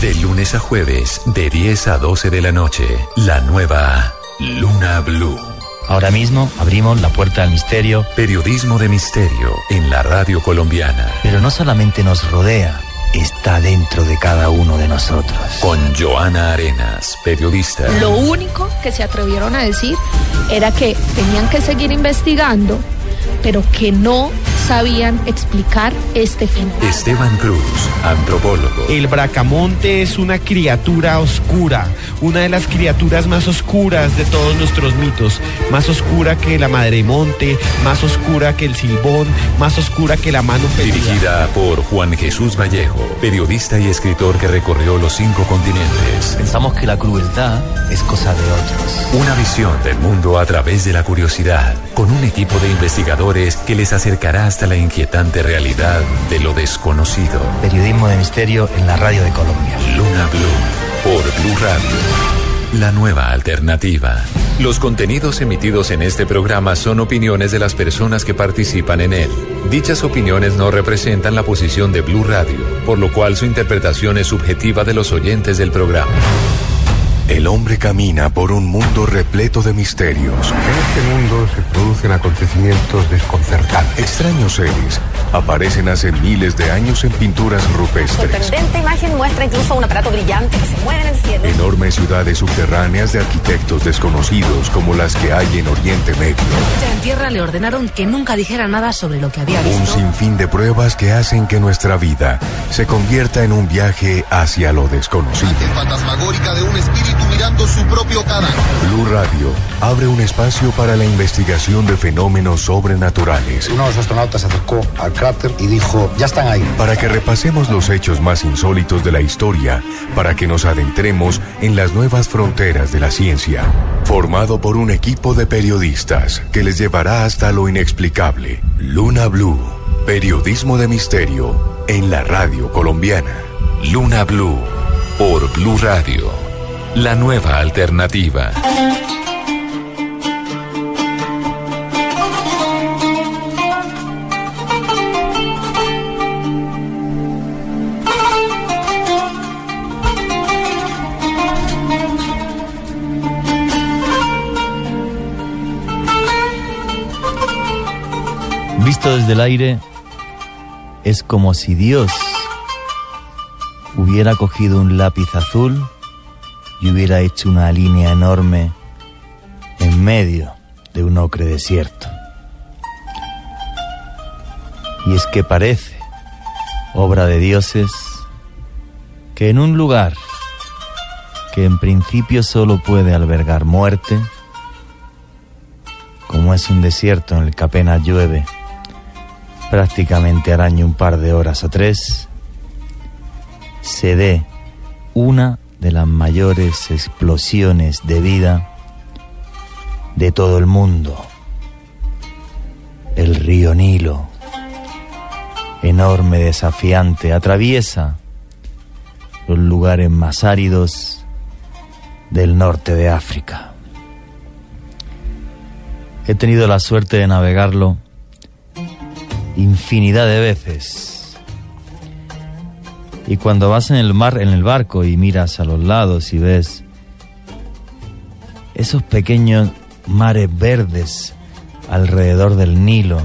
De lunes a jueves, de 10 a 12 de la noche, la nueva Luna Blue. Ahora mismo abrimos la puerta al misterio. Periodismo de misterio en la radio colombiana. Pero no solamente nos rodea, está dentro de cada uno de nosotros. Con Joana Arenas, periodista. Lo único que se atrevieron a decir era que tenían que seguir investigando, pero que no sabían explicar este fenómeno. Esteban Cruz, antropólogo. El bracamonte es una criatura oscura, una de las criaturas más oscuras de todos nuestros mitos, más oscura que la madre monte, más oscura que el silbón, más oscura que la mano peluda. Dirigida por Juan Jesús Vallejo, periodista y escritor que recorrió los cinco continentes. Pensamos que la crueldad es cosa de otros. Una visión del mundo a través de la curiosidad, con un equipo de investigadores que les acercará hasta la inquietante realidad de lo desconocido. Periodismo de misterio en la radio de Colombia. Luna Blue, por Blue Radio. La nueva alternativa. Los contenidos emitidos en este programa son opiniones de las personas que participan en él. Dichas opiniones no representan la posición de Blue Radio, por lo cual su interpretación es subjetiva de los oyentes del programa. El hombre camina por un mundo repleto de misterios. En este mundo se producen acontecimientos desconcertantes. Extraños seres aparecen hace miles de años en pinturas rupestres. Sorprendente imagen muestra incluso un aparato brillante que se mueve en el cielo. Enormes ciudades subterráneas de arquitectos desconocidos como las que hay en Oriente Medio. En tierra le ordenaron que nunca dijera nada sobre lo que había visto. Un sinfín de pruebas que hacen que nuestra vida se convierta en un viaje hacia lo desconocido. fantasmagórica de un espíritu mirando su propio cadáver. Blue Radio abre un espacio para la investigación de fenómenos sobrenaturales. Uno de los astronautas se acercó al y dijo, ya están ahí. Para que repasemos los hechos más insólitos de la historia, para que nos adentremos en las nuevas fronteras de la ciencia. Formado por un equipo de periodistas que les llevará hasta lo inexplicable. Luna Blue, periodismo de misterio en la radio colombiana. Luna Blue, por Blue Radio. La nueva alternativa. Visto desde el aire, es como si Dios hubiera cogido un lápiz azul y hubiera hecho una línea enorme en medio de un ocre desierto. Y es que parece obra de dioses que en un lugar que en principio solo puede albergar muerte, como es un desierto en el que apenas llueve, prácticamente araña un par de horas o tres, se dé una de las mayores explosiones de vida de todo el mundo. El río Nilo, enorme, desafiante, atraviesa los lugares más áridos del norte de África. He tenido la suerte de navegarlo infinidad de veces. Y cuando vas en el mar, en el barco y miras a los lados y ves esos pequeños mares verdes alrededor del Nilo,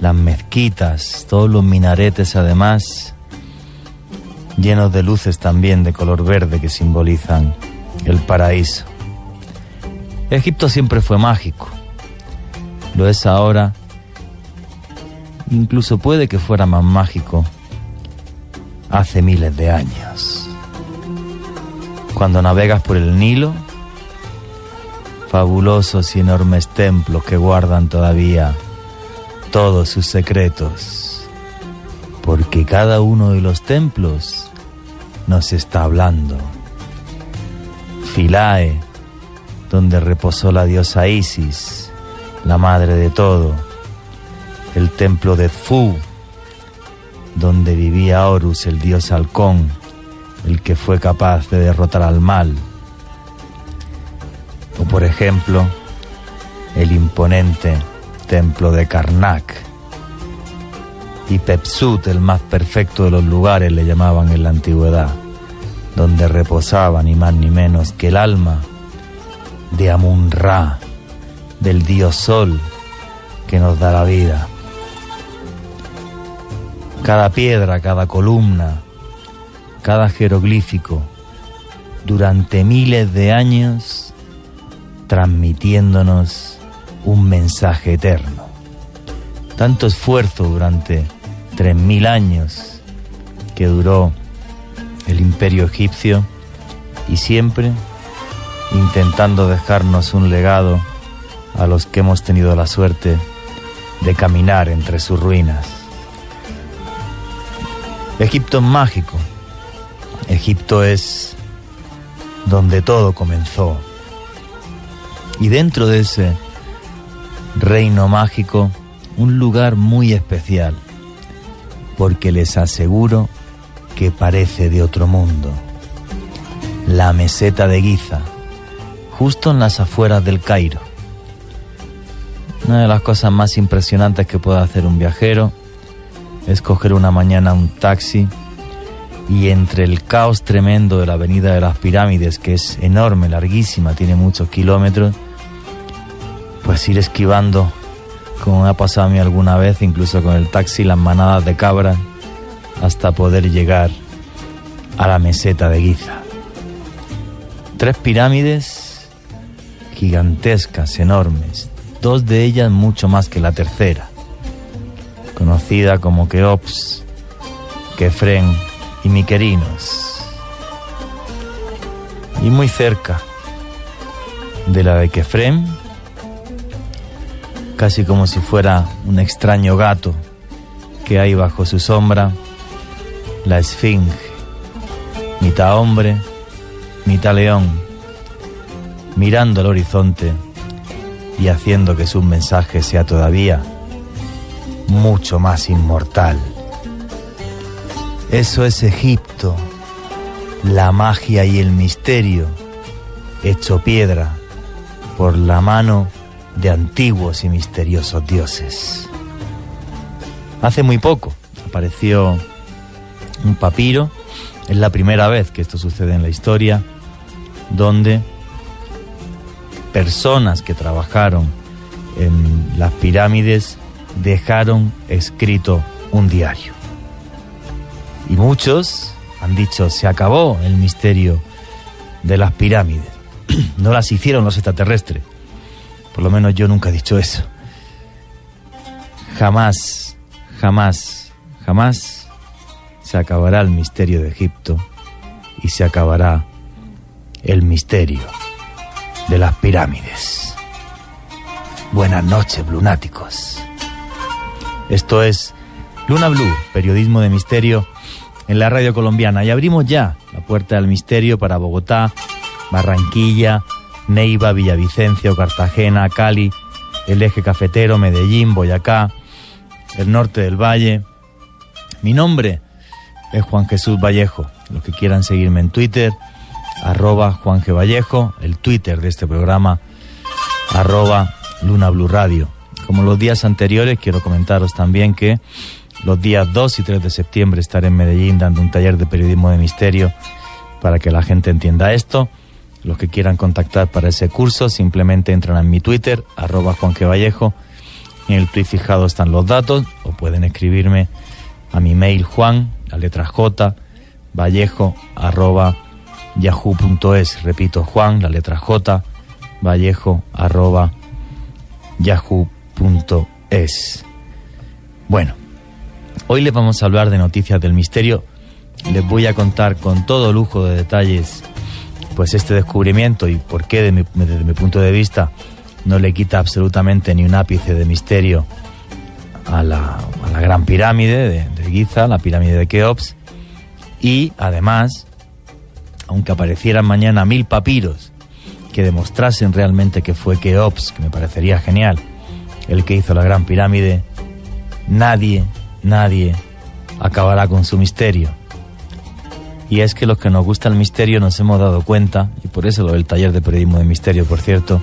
las mezquitas, todos los minaretes además, llenos de luces también de color verde que simbolizan el paraíso. Egipto siempre fue mágico, lo es ahora, incluso puede que fuera más mágico hace miles de años. Cuando navegas por el Nilo, fabulosos y enormes templos que guardan todavía todos sus secretos, porque cada uno de los templos nos está hablando. Philae, donde reposó la diosa Isis, la madre de todo, el templo de Fu, donde vivía Horus, el dios halcón, el que fue capaz de derrotar al mal. O por ejemplo, el imponente templo de Karnak. Y Pepsut, el más perfecto de los lugares, le llamaban en la antigüedad. donde reposaba ni más ni menos que el alma de Amun-Ra, del dios Sol que nos da la vida. Cada piedra, cada columna, cada jeroglífico, durante miles de años, transmitiéndonos un mensaje eterno. Tanto esfuerzo durante tres mil años que duró el imperio egipcio y siempre intentando dejarnos un legado a los que hemos tenido la suerte de caminar entre sus ruinas. Egipto es mágico. Egipto es donde todo comenzó. Y dentro de ese reino mágico, un lugar muy especial, porque les aseguro que parece de otro mundo. La meseta de Giza, justo en las afueras del Cairo. Una de las cosas más impresionantes que puede hacer un viajero es coger una mañana un taxi y entre el caos tremendo de la avenida de las pirámides, que es enorme, larguísima, tiene muchos kilómetros, pues ir esquivando, como me ha pasado a mí alguna vez, incluso con el taxi, las manadas de cabras, hasta poder llegar a la meseta de Giza. Tres pirámides gigantescas, enormes, dos de ellas mucho más que la tercera, conocida como Keops, Kefren y Miquerinos. Y muy cerca de la de Kefren, casi como si fuera un extraño gato que hay bajo su sombra, la esfinge, mitad hombre, mitad león, mirando el horizonte y haciendo que su mensaje sea todavía mucho más inmortal. Eso es Egipto, la magia y el misterio hecho piedra por la mano de antiguos y misteriosos dioses. Hace muy poco apareció un papiro, es la primera vez que esto sucede en la historia, donde personas que trabajaron en las pirámides dejaron escrito un diario. Y muchos han dicho, se acabó el misterio de las pirámides. no las hicieron los extraterrestres. Por lo menos yo nunca he dicho eso. Jamás, jamás, jamás se acabará el misterio de Egipto y se acabará el misterio de las pirámides. Buenas noches, lunáticos. Esto es Luna Blue, periodismo de misterio en la radio colombiana. Y abrimos ya la puerta del misterio para Bogotá, Barranquilla, Neiva, Villavicencio, Cartagena, Cali, el eje cafetero, Medellín, Boyacá, el norte del valle. Mi nombre es Juan Jesús Vallejo. Los que quieran seguirme en Twitter, arroba Juan. Vallejo, el Twitter de este programa, arroba Luna Blue Radio. Como los días anteriores, quiero comentaros también que los días 2 y 3 de septiembre estaré en Medellín dando un taller de periodismo de misterio para que la gente entienda esto. Los que quieran contactar para ese curso simplemente entran en mi Twitter, arroba Juan G. Vallejo. En el tweet fijado están los datos o pueden escribirme a mi mail juan, la letra J, vallejo, arroba yahoo.es. Repito, Juan, la letra J, vallejo, arroba yahoo.es. Bueno, hoy les vamos a hablar de noticias del misterio. Les voy a contar con todo lujo de detalles pues este descubrimiento y por qué desde mi punto de vista no le quita absolutamente ni un ápice de misterio a la, a la gran pirámide de, de, Giza, la pirámide de Keops, y además, aunque aparecieran mañana mil papiros que demostrasen realmente que fue Keops, que me parecería genial, el que hizo la gran pirámide, nadie, nadie acabará con su misterio. Y es que los que nos gusta el misterio nos hemos dado cuenta, y por eso lo del taller de periodismo de misterio, por cierto,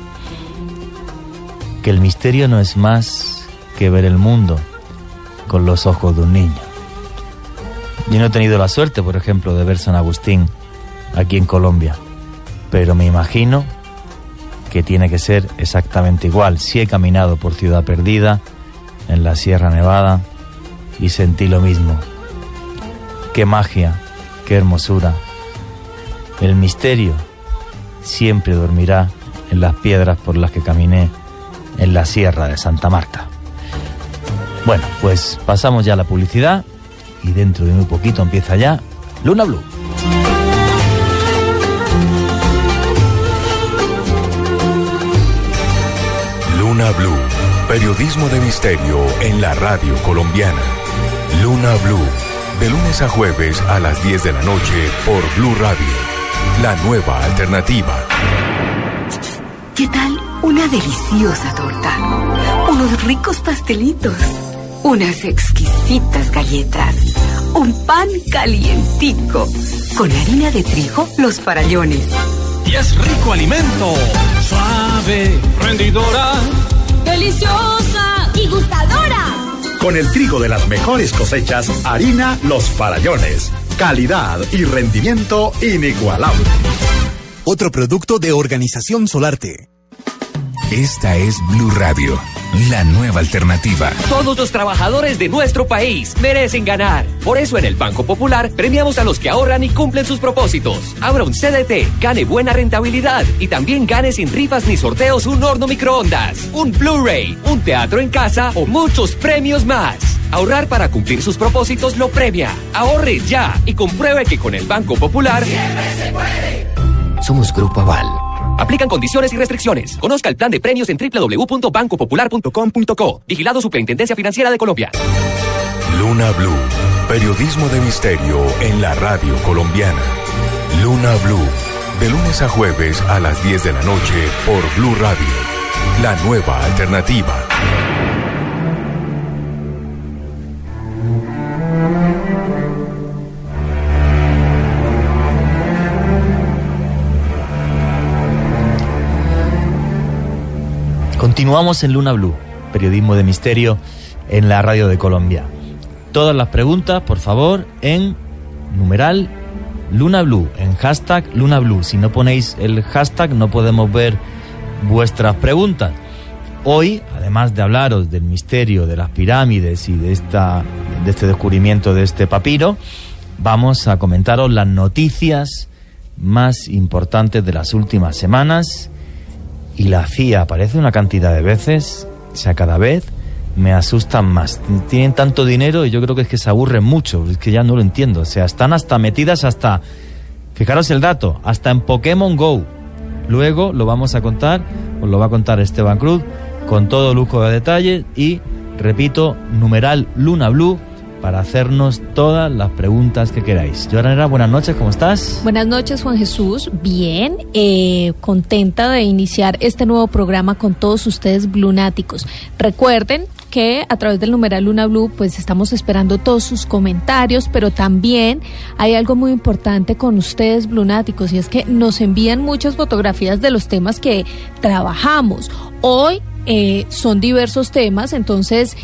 que el misterio no es más que ver el mundo con los ojos de un niño. Yo no he tenido la suerte, por ejemplo, de ver San Agustín aquí en Colombia. Pero me imagino que tiene que ser exactamente igual. Si he caminado por Ciudad Perdida, en la Sierra Nevada, y sentí lo mismo. Qué magia, qué hermosura. El misterio siempre dormirá en las piedras por las que caminé en la Sierra de Santa Marta. Bueno, pues pasamos ya a la publicidad y dentro de muy poquito empieza ya Luna Blue. Luna Blue, periodismo de misterio en la radio colombiana. Luna Blue, de lunes a jueves a las 10 de la noche por Blue Radio, la nueva alternativa. ¿Qué tal una deliciosa torta? Unos ricos pastelitos, unas exquisitas galletas, un pan calientico, con harina de trigo, los farallones. Y es rico alimento, suave, rendidora, deliciosa y gustadora. Con el trigo de las mejores cosechas, harina Los Farallones. Calidad y rendimiento inigualable. Otro producto de Organización Solarte. Esta es Blue Radio, la nueva alternativa. Todos los trabajadores de nuestro país merecen ganar. Por eso en el Banco Popular premiamos a los que ahorran y cumplen sus propósitos. Abra un CDT, gane buena rentabilidad y también gane sin rifas ni sorteos un horno microondas, un Blu-ray, un teatro en casa o muchos premios más. Ahorrar para cumplir sus propósitos lo premia. Ahorre ya y compruebe que con el Banco Popular siempre se puede. Somos Grupo Aval. Aplican condiciones y restricciones. Conozca el plan de premios en www.bancopopular.com.co. Vigilado Superintendencia Financiera de Colombia. Luna Blue, periodismo de misterio en la radio colombiana. Luna Blue, de lunes a jueves a las 10 de la noche por Blue Radio, la nueva alternativa. Continuamos en Luna Blue, periodismo de misterio en la radio de Colombia. Todas las preguntas, por favor, en numeral Luna Blue, en hashtag Luna Blue. Si no ponéis el hashtag no podemos ver vuestras preguntas. Hoy, además de hablaros del misterio de las pirámides y de, esta, de este descubrimiento de este papiro, vamos a comentaros las noticias más importantes de las últimas semanas y la CIA aparece una cantidad de veces, o sea, cada vez me asustan más. Tienen tanto dinero y yo creo que es que se aburren mucho, es que ya no lo entiendo. O sea, están hasta metidas hasta, fijaros el dato, hasta en Pokémon Go. Luego lo vamos a contar, os lo va a contar Esteban Cruz, con todo lujo de detalle y, repito, numeral Luna Blue para hacernos todas las preguntas que queráis. Joranera, buenas noches, ¿cómo estás? Buenas noches, Juan Jesús. Bien, eh, contenta de iniciar este nuevo programa con todos ustedes blunáticos. Recuerden que a través del numeral Luna Blue pues estamos esperando todos sus comentarios, pero también hay algo muy importante con ustedes blunáticos y es que nos envían muchas fotografías de los temas que trabajamos. Hoy eh, son diversos temas, entonces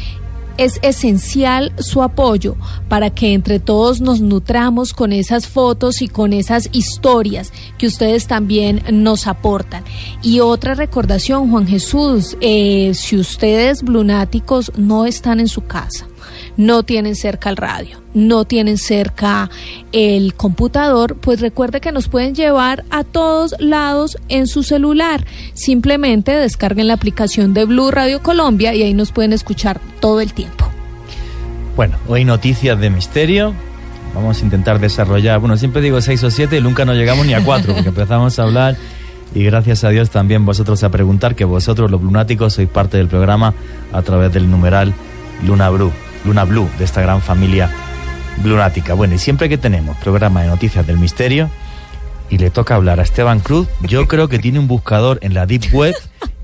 es esencial su apoyo para que entre todos nos nutramos con esas fotos y con esas historias que ustedes también nos aportan. Y otra recordación, Juan Jesús, eh, si ustedes blunáticos no están en su casa, no tienen cerca el radio, no tienen cerca el computador, pues recuerde que nos pueden llevar a todos lados en su celular. Simplemente descarguen la aplicación de Blue Radio Colombia y ahí nos pueden escuchar todo el tiempo. Bueno, hoy noticias de misterio. Vamos a intentar desarrollar, bueno, siempre digo seis o siete y nunca nos llegamos ni a cuatro, porque empezamos a hablar y gracias a Dios también vosotros a preguntar que vosotros los lunáticos sois parte del programa a través del numeral Luna Blue. Luna Blue, de esta gran familia lunática. Bueno, y siempre que tenemos programa de noticias del misterio y le toca hablar a Esteban Cruz, yo creo que tiene un buscador en la Deep Web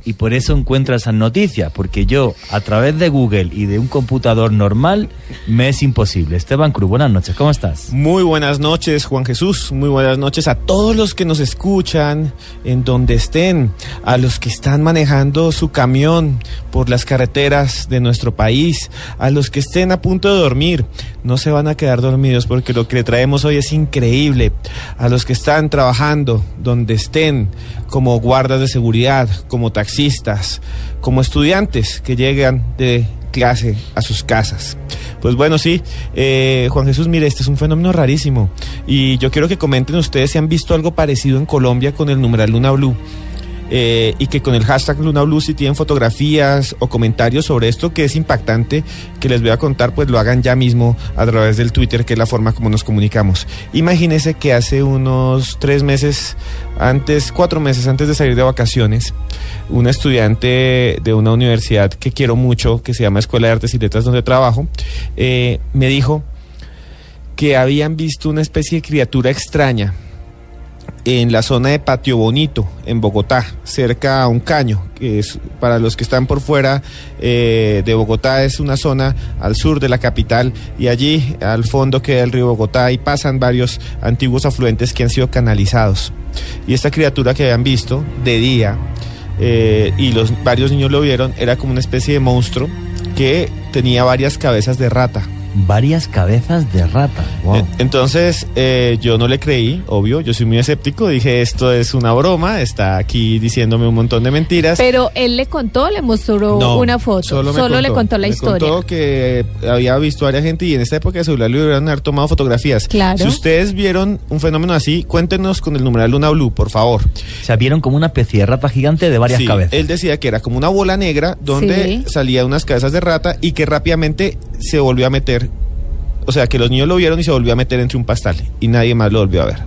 y por eso encuentra esas noticias, porque yo a través de Google y de un computador normal me es imposible. Esteban Cruz, buenas noches, ¿cómo estás? Muy buenas noches, Juan Jesús, muy buenas noches a todos los que nos escuchan en donde estén, a los que están manejando su camión por las carreteras de nuestro país, a los que estén a punto de dormir. no se van a quedar dormidos porque lo que le traemos hoy es increíble. A los que están trabajando donde estén, como guardas de seguridad, como taxistas, como estudiantes que llegan de clase a sus casas. Pues bueno, sí, eh, Juan Jesús, mire, este es un fenómeno rarísimo y yo quiero que comenten ustedes si han visto algo parecido en Colombia con el numeral Luna Blue. Eh, y que con el hashtag Luna Blue si tienen fotografías o comentarios sobre esto que es impactante que les voy a contar pues lo hagan ya mismo a través del Twitter que es la forma como nos comunicamos. Imagínense que hace unos tres meses antes cuatro meses antes de salir de vacaciones un estudiante de una universidad que quiero mucho que se llama Escuela de Artes y Letras donde trabajo eh, me dijo que habían visto una especie de criatura extraña en la zona de Patio Bonito, en Bogotá, cerca a un caño, que es para los que están por fuera eh, de Bogotá, es una zona al sur de la capital y allí al fondo queda el río Bogotá y pasan varios antiguos afluentes que han sido canalizados. Y esta criatura que habían visto de día eh, y los varios niños lo vieron, era como una especie de monstruo que tenía varias cabezas de rata varias cabezas de rata. Wow. Entonces eh, yo no le creí, obvio, yo soy muy escéptico, dije esto es una broma, está aquí diciéndome un montón de mentiras. Pero él le contó, le mostró No, una foto, solo le contó la me historia. contó que había visto a varias gente y en esta época de celular le hubieran haber tomado fotografías. Claro. Si ustedes vieron un fenómeno así, cuéntenos con el numeral Luna Blue, por favor. O sea, vieron como una especie de rata gigante de varias Sí, cabezas. Él decía que era como una bola negra donde Sí. salía unas cabezas de rata y que rápidamente se volvió a meter. O sea, que los niños lo vieron y se volvió a meter entre un pastal y nadie más lo volvió a ver.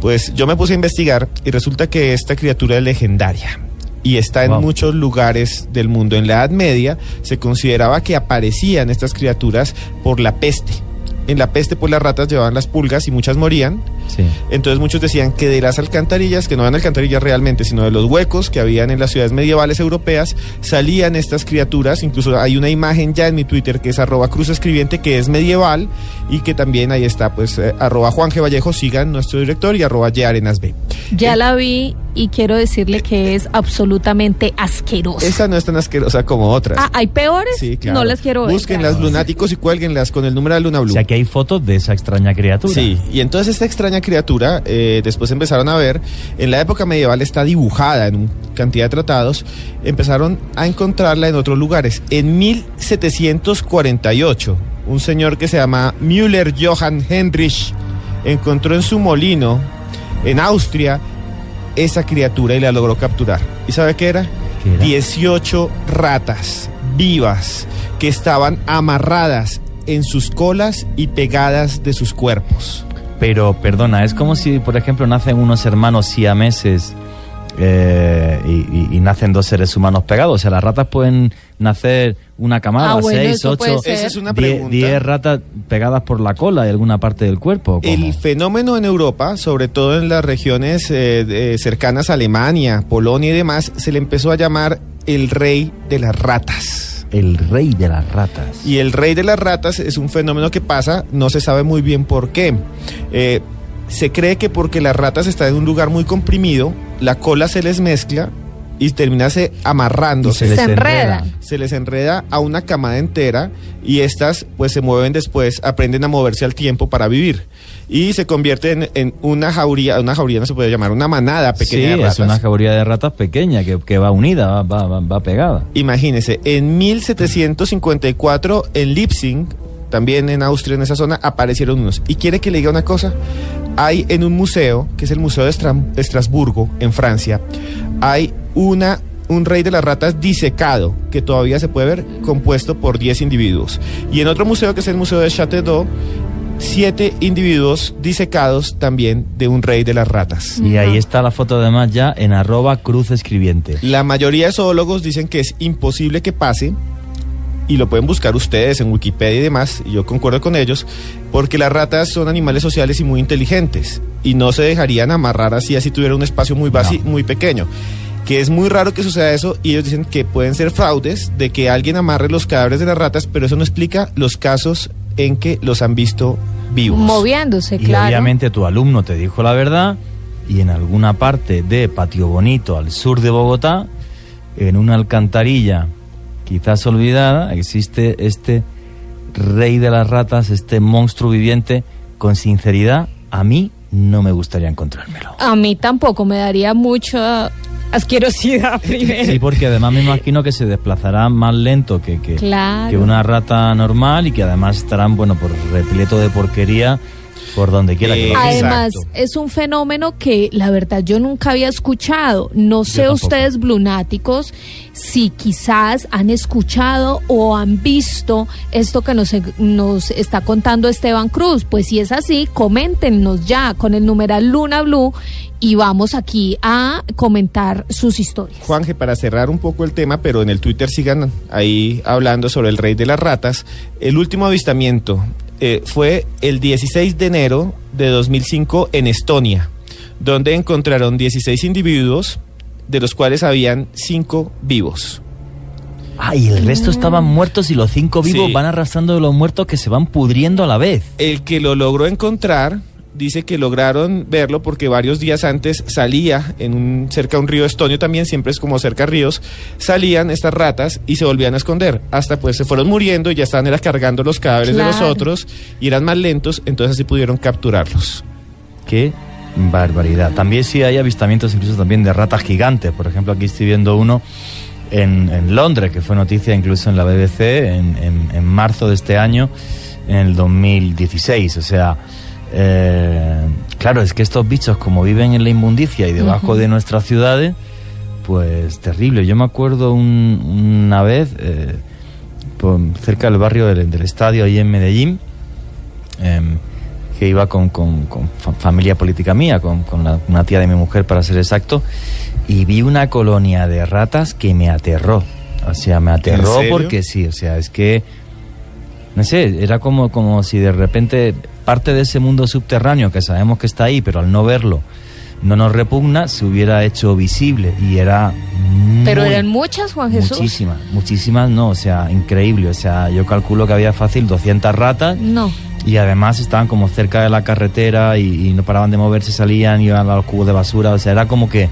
Pues yo me puse a investigar y resulta que esta criatura es legendaria y está en Wow. muchos lugares del mundo. En la Edad Media se consideraba que aparecían estas criaturas por la peste. En la peste, pues las ratas llevaban las pulgas y muchas morían. Sí. Entonces muchos decían que de las alcantarillas, que no eran alcantarillas realmente, sino de los huecos que habían en las ciudades medievales europeas, salían estas criaturas. Incluso hay una imagen ya en mi Twitter que es arroba cruz escribiente, que es medieval y que también ahí está, pues eh, arroba Juan G. Vallejo, sigan nuestro director y arroba Y Arenas B. Ya la vi y quiero decirle que es absolutamente asquerosa. Esa no es tan asquerosa como otras. Ah, ¿hay peores? Sí, claro. No las quiero ver. Búsquenlas lunáticos y cuélguenlas con el número de Luna Blue. O sea, que hay fotos de esa extraña criatura. Sí, y entonces esta extraña criatura, eh, después empezaron a ver, en la época medieval está dibujada en cantidad de tratados, empezaron a encontrarla en otros lugares. En 1748, un señor que se llama Müller Johann Heinrich encontró en su molino, en Austria, esa criatura y la logró capturar. ¿Y sabe qué era? ¿Qué era? 18 ratas vivas que estaban amarradas en sus colas y pegadas de sus cuerpos. Pero, perdona, es como si, por ejemplo, nacen unos hermanos siameses eh, y, y- y nacen dos seres humanos pegados. O sea, las ratas pueden nacer una camada, Ah, bueno, seis, ocho, ser. Esa es una die- pregunta. diez ratas pegadas por la cola y alguna parte del cuerpo. El fenómeno en Europa, sobre todo en las regiones eh, cercanas a Alemania, Polonia y demás, se le empezó a llamar el rey de las ratas. El rey de las ratas. Y el rey de las ratas es un fenómeno que pasa, no se sabe muy bien por qué. Eh, se cree que porque las ratas están en un lugar muy comprimido, la cola se les mezcla y termina se amarrándose. Y Se les enredan. se les enreda a una camada entera y estas pues se mueven después, aprenden a moverse al tiempo para vivir y se convierten en una jauría, una jauría no se puede llamar, una manada Sí, pequeña de es ratas. una jauría de ratas pequeña que, que va unida, va, va, va- pegada. Imagínese, en 1754 en Leipzig, también en Austria, en esa zona, aparecieron unos. Y quiere que le diga una cosa, hay en un museo, que es el Museo de Estra- de Estrasburgo, en Francia, hay una un rey de las ratas disecado, que todavía se puede ver, compuesto por 10 individuos. Y en otro museo, que es el Museo de Château, siete individuos disecados también de un rey de las ratas. Y ahí está la foto además ya en arroba cruz escribiente. La mayoría de zoólogos dicen que es imposible que pase, y lo pueden buscar ustedes en Wikipedia y demás, y yo concuerdo con ellos, porque las ratas son animales sociales y muy inteligentes, y no se dejarían amarrar así, así tuviera un espacio muy, vacío, muy pequeño. Que es muy raro que suceda eso, y ellos dicen que pueden ser fraudes de que alguien amarre los cadáveres de las ratas, pero eso no explica los casos en que los han visto vivos. Moviéndose, Y claro. obviamente tu alumno te dijo la verdad y en alguna parte de Patio Bonito, al sur de Bogotá, en una alcantarilla quizás olvidada, existe este rey de las ratas, este monstruo viviente, con sinceridad, a mí no me gustaría encontrármelo. A mí tampoco, me daría mucha asquerosidad primero. Sí, porque además me imagino que se desplazará más lento que, que, Claro. que una rata normal y que además estarán, bueno, por repleto de porquería por donde quiera que lo Además, es un fenómeno que la verdad yo nunca había escuchado. No sé ustedes, blunáticos, si quizás han escuchado o han visto esto que nos, nos está contando Esteban Cruz. Pues si es así, coméntenos ya con el numeral Luna Blue y vamos aquí a comentar sus historias. Juanje, para cerrar un poco el tema, pero en el Twitter sigan ahí hablando sobre el rey de las ratas. El último avistamiento eh, fue el 16 de enero de 2005 en Estonia, donde encontraron 16 individuos, de los cuales habían 5 vivos. Ah, y el resto estaban muertos y los cinco vivos Sí. van arrastrando de los muertos que se van pudriendo a la vez. El que lo logró encontrar dice que lograron verlo porque varios días antes salía en un cerca a un río estonio también, siempre es como cerca a ríos, salían estas ratas y se volvían a esconder. Hasta pues se fueron muriendo y ya estaban era cargando los cadáveres de los otros y eran más lentos, entonces así pudieron capturarlos. Qué barbaridad. También sí hay avistamientos incluso también de ratas gigantes. Por ejemplo, aquí estoy viendo uno en, en Londres, que fue noticia incluso en la BBC en, en- en marzo de este año, en el 2016. O sea, eh, claro, es que estos bichos como viven en la inmundicia y debajo de nuestras ciudades, pues terrible. Yo me acuerdo un- una vez, eh, por- cerca del barrio del, del estadio, ahí en Medellín, em, que iba con, con- con fa- familia política mía, con, con la- una tía de mi mujer para ser exacto, y vi una colonia de ratas que me aterró. O sea, me aterró porque sí, o sea, es que, no sé, era como, como si de repente parte de ese mundo subterráneo que sabemos que está ahí, pero al no verlo no nos repugna, se hubiera hecho visible y era... Pero muy- eran muchas, Juan Jesús. Muchísimas, muchísimas no, o sea, increíble. O sea, yo calculo que había fácil 200 ratas No. y además estaban como cerca de la carretera y, y no paraban de moverse, salían, iban a los cubos de basura. O sea, era como que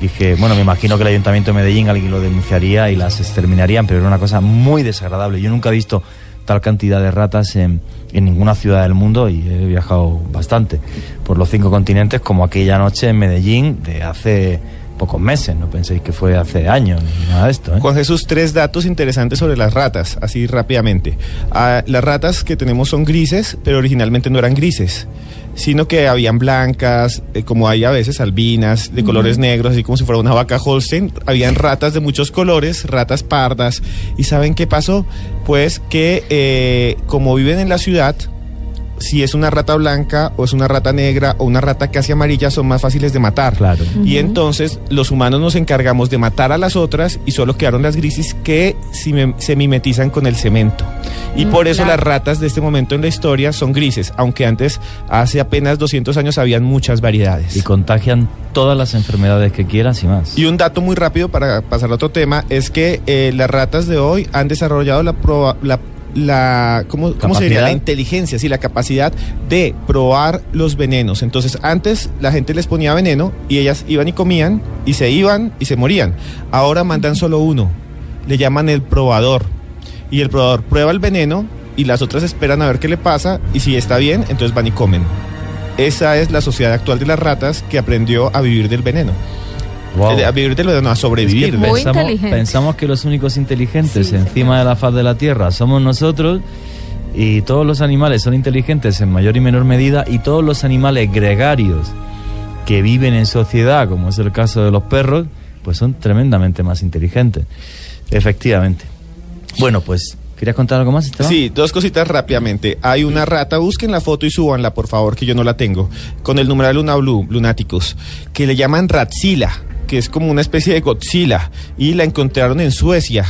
dije, bueno, me imagino que el Ayuntamiento de Medellín alguien lo denunciaría y las exterminarían, pero era una cosa muy desagradable. Yo nunca he visto tal cantidad de ratas en, en ninguna ciudad del mundo y he viajado bastante por los cinco continentes, como aquella noche en Medellín de hace pocos meses. No penséis que fue hace años ni nada de esto. ¿eh? Juan Jesús, tres datos interesantes sobre las ratas, así rápidamente. Ah, las ratas que tenemos son grises, pero originalmente no eran grises, sino que habían blancas, eh, como hay a veces albinas, de colores negros, así como si fuera una vaca Holstein. Habían ratas de muchos colores, ratas pardas. ¿Y saben qué pasó? Pues que eh, como viven en la ciudad, si es una rata blanca o es una rata negra o una rata casi amarilla son más fáciles de matar. Claro. Y entonces los humanos nos encargamos de matar a las otras y solo quedaron las grises que se mimetizan con el cemento. Y Mm, por eso claro. las ratas de este momento en la historia son grises, aunque antes, hace apenas 200 años, habían muchas variedades. Y contagian todas las enfermedades que quieras y más. Y un dato muy rápido para pasar a otro tema es que eh, las ratas de hoy han desarrollado la, proba- la, la ¿cómo, cómo se diría? ¿Capacidad? La inteligencia, sí, la capacidad de probar los venenos. Entonces, antes la gente les ponía veneno y ellas iban y comían y se iban y se morían. Ahora mandan solo uno. Le llaman el probador. Y el probador prueba el veneno y las otras esperan a ver qué le pasa y si está bien, entonces van y comen. Esa es la sociedad actual de las ratas que aprendió a vivir del veneno. Wow. Eh, A vivir del veneno, a sobrevivir. Muy pensamos, inteligentes. pensamos que los únicos inteligentes encima de la faz de la Tierra somos nosotros y todos los animales son inteligentes en mayor y menor medida y todos los animales gregarios que viven en sociedad, como es el caso de los perros, pues son tremendamente más inteligentes. Efectivamente. Bueno, pues, ¿querías contar algo más, Esteban? Sí, dos cositas rápidamente. Hay una rata, busquen la foto y súbanla, por favor, que yo no la tengo. Con el numeral Luna Blue, Lunáticos, que le llaman Ratzila, que es como una especie de Godzilla, y la encontraron en Suecia.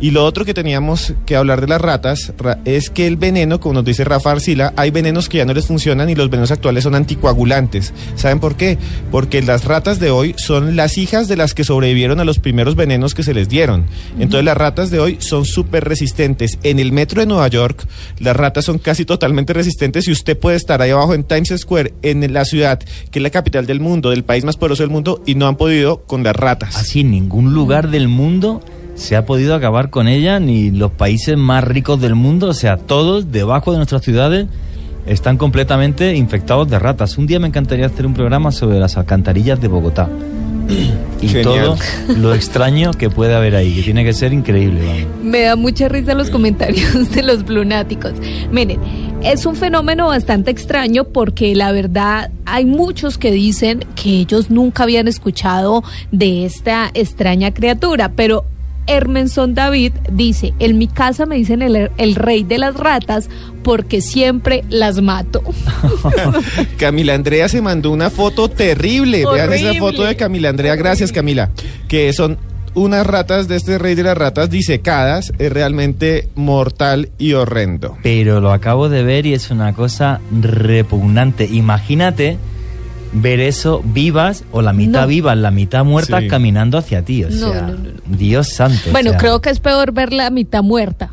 Y lo otro que teníamos que hablar de las ratas ra- es que el veneno, como nos dice Rafa Arcila, hay venenos que ya no les funcionan y los venenos actuales son anticoagulantes. ¿Saben por qué? Porque las ratas de hoy son las hijas de las que sobrevivieron a los primeros venenos que se les dieron. Entonces las ratas de hoy son súper resistentes. En el metro de Nueva York, las ratas son casi totalmente resistentes y usted puede estar ahí abajo en Times Square, en la ciudad, que es la capital del mundo, del país más poderoso del mundo, y no han podido con las ratas. Así en ningún lugar del mundo se ha podido acabar con ella ni los países más ricos del mundo, o sea, todos debajo de nuestras ciudades están completamente infectados de ratas. Un día me encantaría hacer un programa sobre las alcantarillas de Bogotá. Y Genial. todo lo extraño que puede haber ahí, que tiene que ser increíble. vamos. Me da mucha risa los comentarios de los blunáticos. Miren, es un fenómeno bastante extraño porque la verdad hay muchos que dicen que ellos nunca habían escuchado de esta extraña criatura, pero Hermenson David dice, en mi casa me dicen el, el rey de las ratas porque siempre las mato. Camila Andrea se mandó una foto terrible. Vean esa foto de Camila Andrea. Gracias, Camila. Que son unas ratas de este rey de las ratas disecadas. Es realmente mortal y horrendo. Pero lo acabo de ver y es una cosa repugnante. Imagínate ver eso vivas o la mitad No. vivas, la mitad muerta Sí. caminando hacia ti. O sea, no, no, no. Dios santo. o Bueno, sea, creo que es peor ver la mitad muerta.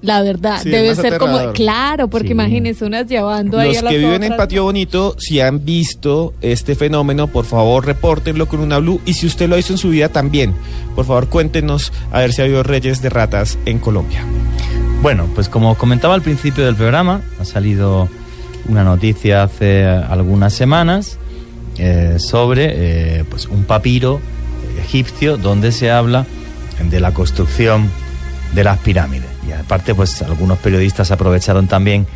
La verdad, Sí, debe ser como, claro, porque Sí. imagínense unas llevando ahí Los a las que viven en. Patio Bonito, si han visto este fenómeno, por favor repórtenlo con una blue. Y si usted lo hizo en su vida también, por favor cuéntenos a ver si ha habido reyes de ratas en Colombia. Bueno, pues como comentaba al principio del programa, ha salido una noticia hace algunas semanas eh, sobre eh, pues un papiro egipcio donde se habla de la construcción de las pirámides. Y aparte, pues algunos periodistas aprovecharon también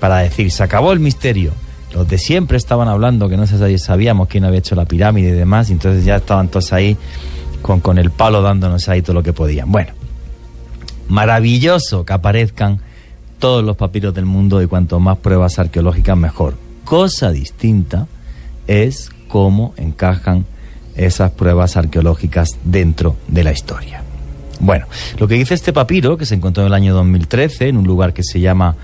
para decir, se acabó el misterio. Los de siempre estaban hablando que no sabíamos quién había hecho la pirámide y demás, y entonces ya estaban todos ahí con, con el palo dándonos ahí todo lo que podían. Bueno, maravilloso que aparezcan todos los papiros del mundo y cuanto más pruebas arqueológicas mejor. Cosa distinta es cómo encajan esas pruebas arqueológicas dentro de la historia. Bueno, lo que dice este papiro, que se encontró en el año 2013 en un lugar que se llama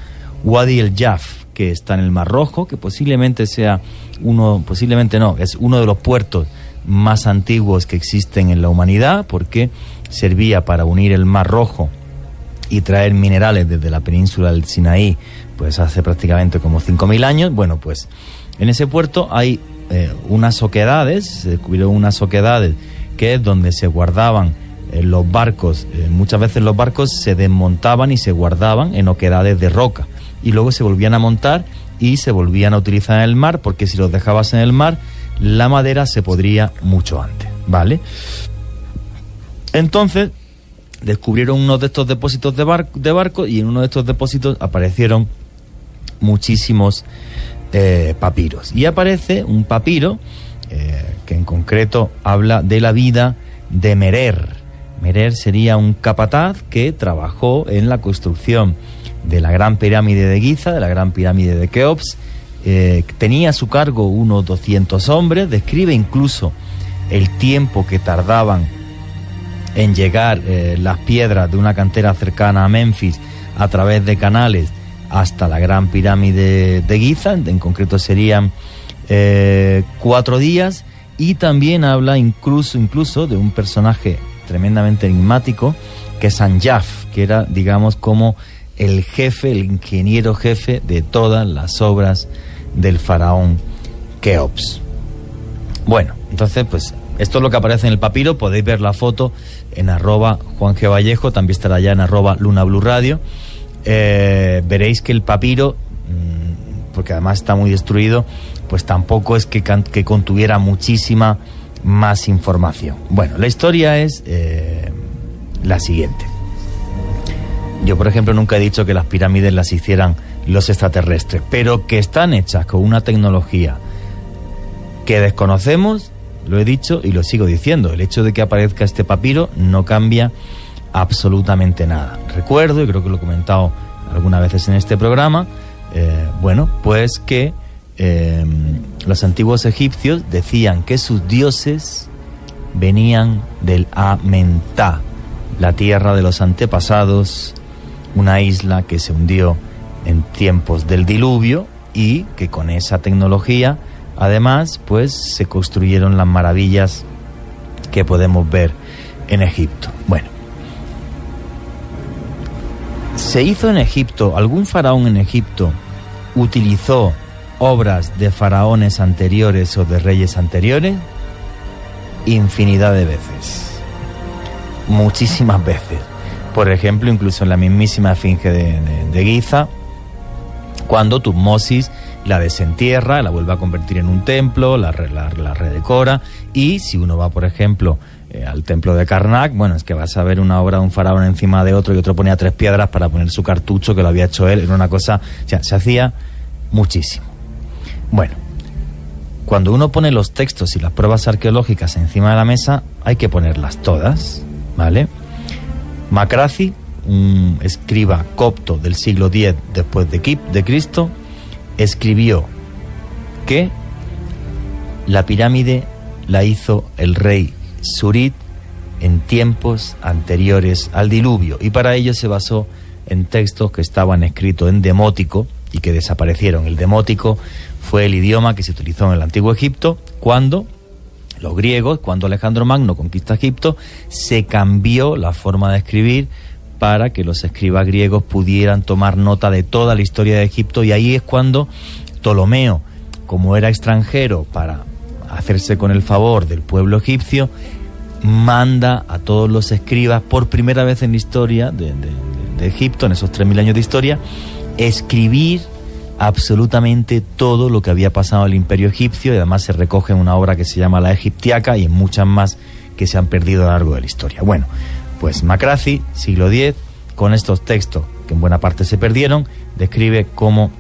Wadi el Jaf, que está en el Mar Rojo, que posiblemente sea uno, posiblemente no, es uno de los puertos más antiguos que existen en la humanidad, porque servía para unir el Mar Rojo y traer minerales desde la península del Sinaí, pues hace prácticamente como 5.000 años. Bueno, pues en ese puerto hay eh, unas oquedades, se descubrieron unas oquedades que es donde se guardaban eh, los barcos. Eh, muchas veces los barcos se desmontaban y se guardaban en oquedades de roca y luego se volvían a montar y se volvían a utilizar en el mar porque si los dejabas en el mar la madera se podría mucho antes, ¿vale? Entonces descubrieron uno de estos depósitos de, bar- de barco y en uno de estos depósitos aparecieron muchísimos eh, papiros. Y aparece un papiro eh, que en concreto habla de la vida de Merer. Merer sería un capataz que trabajó en la construcción de la gran pirámide de Giza, de la gran pirámide de Keops. Eh, tenía a su cargo unos 200 hombres, describe incluso el tiempo que tardaban en llegar eh, las piedras de una cantera cercana a Memphis a través de canales hasta la gran pirámide de Giza, en concreto serían eh, cuatro días, y también habla incluso, incluso de un personaje tremendamente enigmático, que es Anjaf, que era, digamos, como el jefe, el ingeniero jefe de todas las obras del faraón Keops. Bueno, entonces, pues esto es lo que aparece en el papiro. Podéis ver la foto en arroba Juan G. Vallejo, también estará ya en arroba Luna Blue Radio. Eh, veréis que el papiro, mm, porque además está muy destruido, pues tampoco es que, que contuviera muchísima más información. Bueno, la historia es eh, la siguiente. Yo, por ejemplo, nunca he dicho que las pirámides las hicieran los extraterrestres, pero que están hechas con una tecnología que desconocemos, lo he dicho y lo sigo diciendo. El hecho de que aparezca este papiro no cambia absolutamente nada. Recuerdo, y creo que lo he comentado algunas veces en este programa, eh, bueno, pues que eh, los antiguos egipcios decían que sus dioses venían del Amentá, la tierra de los antepasados, una isla que se hundió en tiempos del diluvio y que con esa tecnología además pues se construyeron las maravillas que podemos ver en Egipto. Bueno, ¿se hizo en Egipto, algún faraón en Egipto utilizó obras de faraones anteriores o de reyes anteriores? Infinidad de veces. muchísimas veces. Por ejemplo, incluso en la mismísima Esfinge de, de- de Giza, cuando Tutmosis la desentierra, la vuelve a convertir en un templo, la, re- la- la redecora, y si uno va, por ejemplo, eh, al templo de Karnak, bueno, es que vas a ver una obra de un faraón encima de otro y otro ponía tres piedras para poner su cartucho que lo había hecho él, era una cosa, o sea, se hacía muchísimo. Bueno, cuando uno pone los textos y las pruebas arqueológicas encima de la mesa, hay que ponerlas todas, ¿vale? Macraci, un escriba copto del siglo X después de Cristo, escribió que la pirámide la hizo el rey Surit en tiempos anteriores al diluvio y para ello se basó en textos que estaban escritos en demótico y que desaparecieron. El demótico fue el idioma que se utilizó en el antiguo Egipto cuando los griegos, cuando Alejandro Magno conquista Egipto, se cambió la forma de escribir para que los escribas griegos pudieran tomar nota de toda la historia de Egipto y ahí es cuando Ptolomeo, como era extranjero para hacerse con el favor del pueblo egipcio, manda a todos los escribas por primera vez en la historia de, Egipto, en esos 3.000 años de historia, escribir absolutamente todo lo que había pasado en el imperio egipcio y además se recoge en una obra que se llama La Egiptiaca y en muchas más que se han perdido a lo largo de la historia. Bueno, pues Macraci, siglo X, con estos textos que en buena parte se perdieron, describe cómo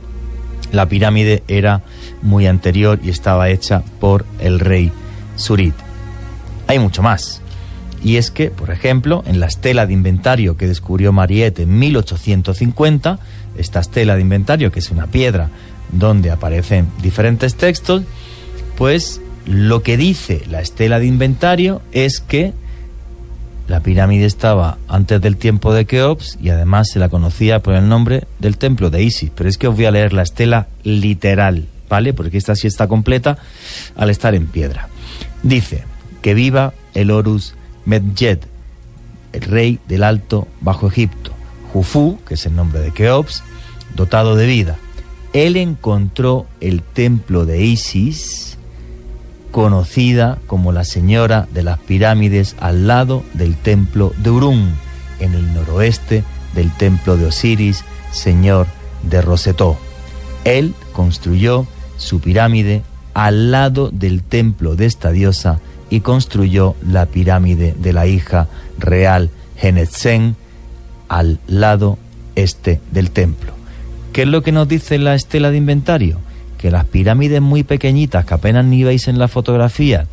la pirámide era muy anterior y estaba hecha por el rey Surit. Hay mucho más. Y es que, por ejemplo, en la estela de inventario que descubrió Mariette en 1850, esta estela de inventario, que es una piedra donde aparecen diferentes textos, pues lo que dice la estela de inventario es que la pirámide estaba antes del tiempo de Keops y además se la conocía por el nombre del templo de Isis. Pero es que os voy a leer la estela literal, ¿vale? Porque esta sí está completa al estar en piedra. Dice que viva el Horus Medjed, el rey del Alto Bajo Egipto. Jufu, que es el nombre de Keops, dotado de vida. Él encontró el templo de Isis, conocida como la Señora de las Pirámides al lado del templo de Urún, en el noroeste del templo de Osiris, Señor de Rosetó. Él construyó su pirámide al lado del templo de esta diosa y construyó la pirámide de la hija real Genetzen al lado este del templo. ¿Qué es lo que nos dice la estela de inventario? Que las pirámides muy pequeñitas, que apenas ni veis en la fotografía,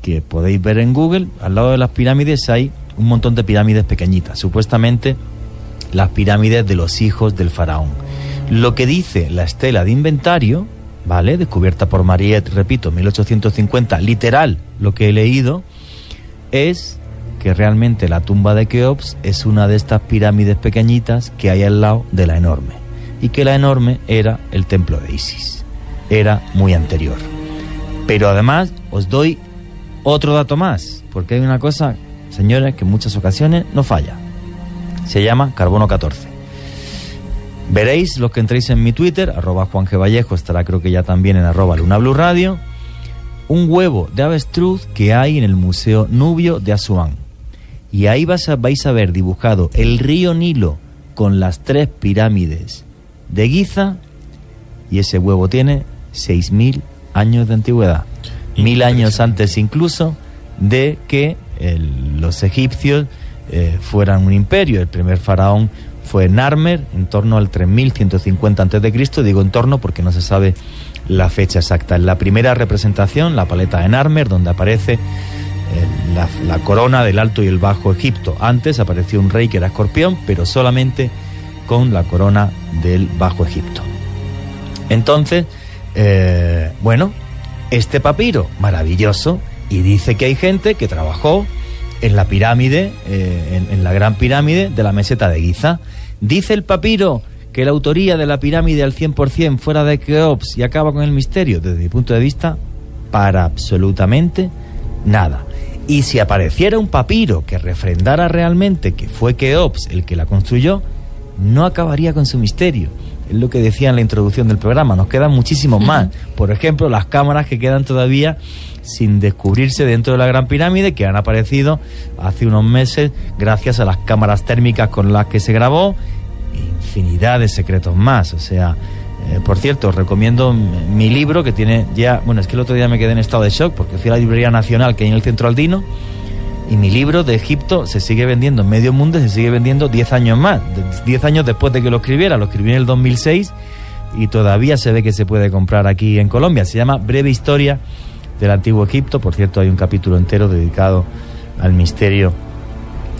que podéis ver en Google, al lado de las pirámides hay un montón de pirámides pequeñitas, supuestamente las pirámides de los hijos del faraón. Lo que dice la estela de inventario, ¿vale? Descubierta por Mariette, repito, 1850, literal, lo que he leído, es que realmente la tumba de Keops es una de estas pirámides pequeñitas que hay al lado de la enorme. Y que la enorme era el templo de Isis. Era muy anterior. Pero además os doy otro dato más, porque hay una cosa, señores, que en muchas ocasiones no falla. Se llama carbono 14. Veréis los que entréis en mi Twitter, arroba Juan G. Vallejo, estará creo que ya también en arroba Luna Blue Radio, un huevo de avestruz que hay en el Museo Nubio de Asuán. Y ahí vais a ver dibujado el río Nilo con las tres pirámides de Giza y ese huevo tiene 6.000 años de antigüedad. Mil años antes incluso de que el- los egipcios eh, fueran un imperio. El primer faraón fue Narmer en torno al 3150 a.C. Digo en torno porque no se sabe la fecha exacta. En la primera representación, la paleta de Narmer, donde aparece eh, la, la corona del Alto y el Bajo Egipto. Antes apareció un rey que era escorpión, pero solamente con la corona del Bajo Egipto. Entonces, eh, bueno, este papiro, maravilloso, y dice que hay gente que trabajó en la pirámide, eh, en, la gran pirámide de la meseta de Giza. Dice el papiro que la autoría de la pirámide al 100% fuera de Keops y acaba con el misterio, desde mi punto de vista, para absolutamente nada. Y si apareciera un papiro que refrendara realmente que fue Keops el que la construyó, no acabaría con su misterio. Es lo que decía en la introducción del programa, nos quedan muchísimos más. Por ejemplo, las cámaras que quedan todavía sin descubrirse dentro de la Gran Pirámide, que han aparecido hace unos meses gracias a las cámaras térmicas con las que se grabó, infinidad de secretos más. O sea, eh, por cierto, os recomiendo mi libro que tiene ya, bueno, es que el otro día me quedé en estado de shock porque fui a la Librería Nacional que hay en el Centro Aldino y mi libro de Egipto se sigue vendiendo en medio mundo, se sigue vendiendo 10 años más, 10 años después de que lo escribiera, lo escribí en el 2006 y todavía se ve que se puede comprar aquí en Colombia. Se llama Breve Historia del Antiguo Egipto, por cierto hay un capítulo entero dedicado al misterio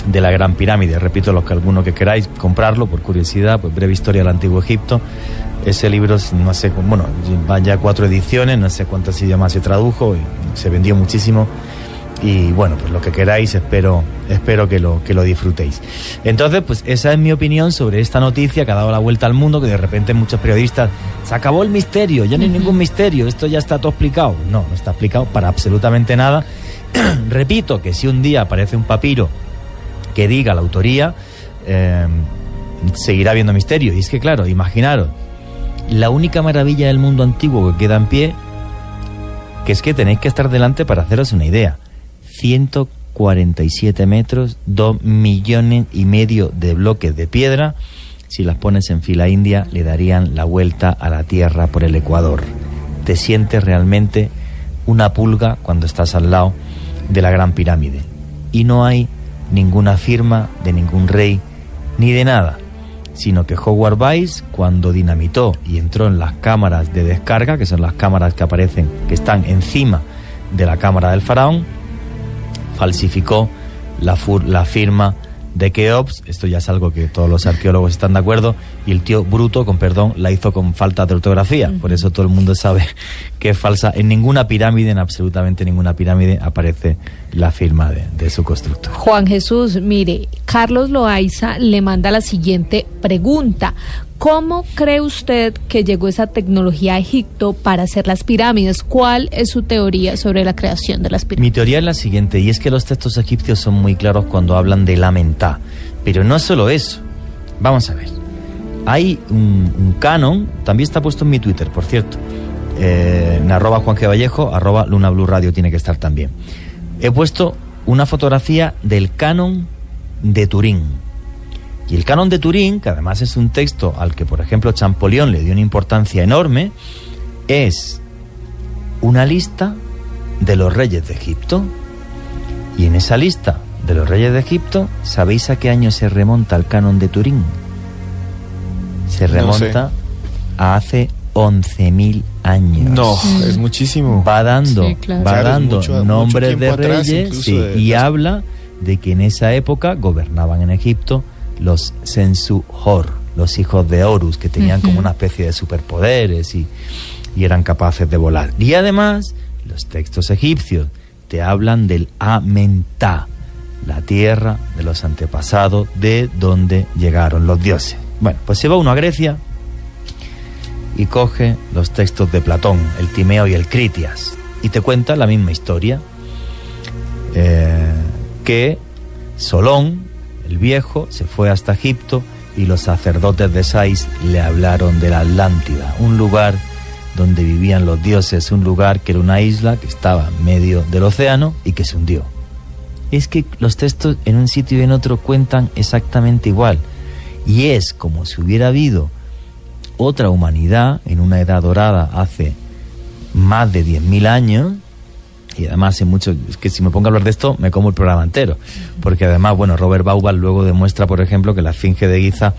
de la Gran Pirámide. Repito, los que alguno que queráis comprarlo por curiosidad, pues Breve Historia del Antiguo Egipto. Ese libro, no sé, bueno, van ya cuatro ediciones, no sé cuántas idiomas se tradujo, se vendió muchísimo y bueno, pues lo que queráis, espero, espero que lo, que lo disfrutéis. Entonces, pues esa es mi opinión sobre esta noticia que ha dado la vuelta al mundo, que de repente muchos periodistas, se acabó el misterio, ya no hay ningún misterio, esto ya está todo explicado. No, no está explicado para absolutamente nada. Repito que si un día aparece un papiro que diga la autoría, eh, seguirá habiendo misterio. Y es que, claro, imaginaros, la única maravilla del mundo antiguo que queda en pie, que es que tenéis que estar delante para haceros una idea 147 metros, 2 millones y medio de bloques de piedra. Si las pones en fila india, le darían la vuelta a la Tierra por el Ecuador. Te sientes realmente una pulga cuando estás al lado de la Gran Pirámide. Y no hay ninguna firma de ningún rey ni de nada, sino que Howard Weiss, cuando dinamitó y entró en las cámaras de descarga, que son las cámaras que aparecen, que están encima de la cámara del faraón, falsificó la, la firma de Keops, esto ya es algo que todos los arqueólogos están de acuerdo, y el tío Bruto, con perdón, la hizo con falta de ortografía. Por eso todo el mundo sabe que es falsa. En ninguna pirámide, en absolutamente ninguna pirámide, aparece la firma de, de su constructor. Juan Jesús, mire, Carlos Loaiza le manda la siguiente pregunta. ¿Cómo cree usted que llegó esa tecnología a Egipto para hacer las pirámides? ¿Cuál es su teoría sobre la creación de las pirámides? Mi teoría es la siguiente, y es que los textos egipcios son muy claros cuando hablan de la mentá. Pero no es solo eso. Vamos a ver. Hay un, canon, también está puesto en mi Twitter, por cierto. Eh, en arroba Juan G. Vallejo, arroba Luna Blue Radio tiene que estar también. He puesto una fotografía del canon de Turín y el canon de Turín, que además es un texto al que, por ejemplo, Champollion le dio una importancia enorme, es una lista de los reyes de Egipto. Y en esa lista de los reyes de Egipto, ¿sabéis a qué año se remonta el canon de Turín? Se remonta a hace 11.000 años. No, es muchísimo. Va dando, sí, claro. va claro, dando mucho, nombres mucho de reyes sí, de, y habla de que en esa época gobernaban en Egipto los Sensu-Hor, los hijos de Horus, que tenían uh -huh. como una especie de superpoderes y, y, eran capaces de volar. Y además, los textos egipcios te hablan del Amenta, la tierra de los antepasados de donde llegaron los dioses. Bueno, pues se va uno a Grecia y coge los textos de Platón, el Timeo y el Critias, y te cuenta la misma historia. Eh, que Solón, el viejo se fue hasta Egipto y los sacerdotes de Sais le hablaron de la Atlántida, un lugar donde vivían los dioses, un lugar que era una isla que estaba en medio del océano y que se hundió. Es que los textos en un sitio y en otro cuentan exactamente igual. Y es como si hubiera habido otra humanidad en una edad dorada hace más de 10.000 años y además hay mucho, es que si me pongo a hablar de esto me como el programa entero, porque además, bueno, Robert Baubal luego demuestra, por ejemplo, que la Esfinge de Giza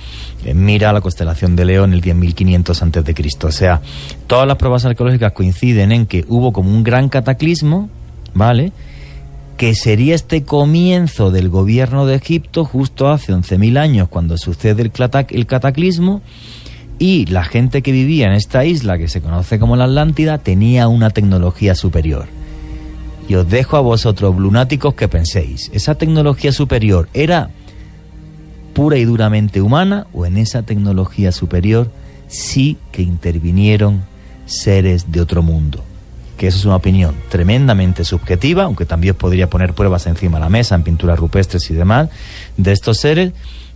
eh, mira a la constelación de Leo en el 10.500 antes de Cristo. O sea, todas las pruebas arqueológicas coinciden en que hubo como un gran cataclismo, ¿vale?, que sería este comienzo del gobierno de Egipto justo hace 11.000 años, cuando sucede el, el cataclismo, y la gente que vivía en esta isla, que se conoce como la Atlántida, tenía una tecnología superior. Y os dejo a vosotros, lunáticos, que penséis, ¿esa tecnología superior era pura y duramente humana o en esa tecnología superior sí que intervinieron seres de otro mundo? Que eso es una opinión tremendamente subjetiva, aunque también podría poner pruebas encima de la mesa, en pinturas rupestres y demás, de estos seres,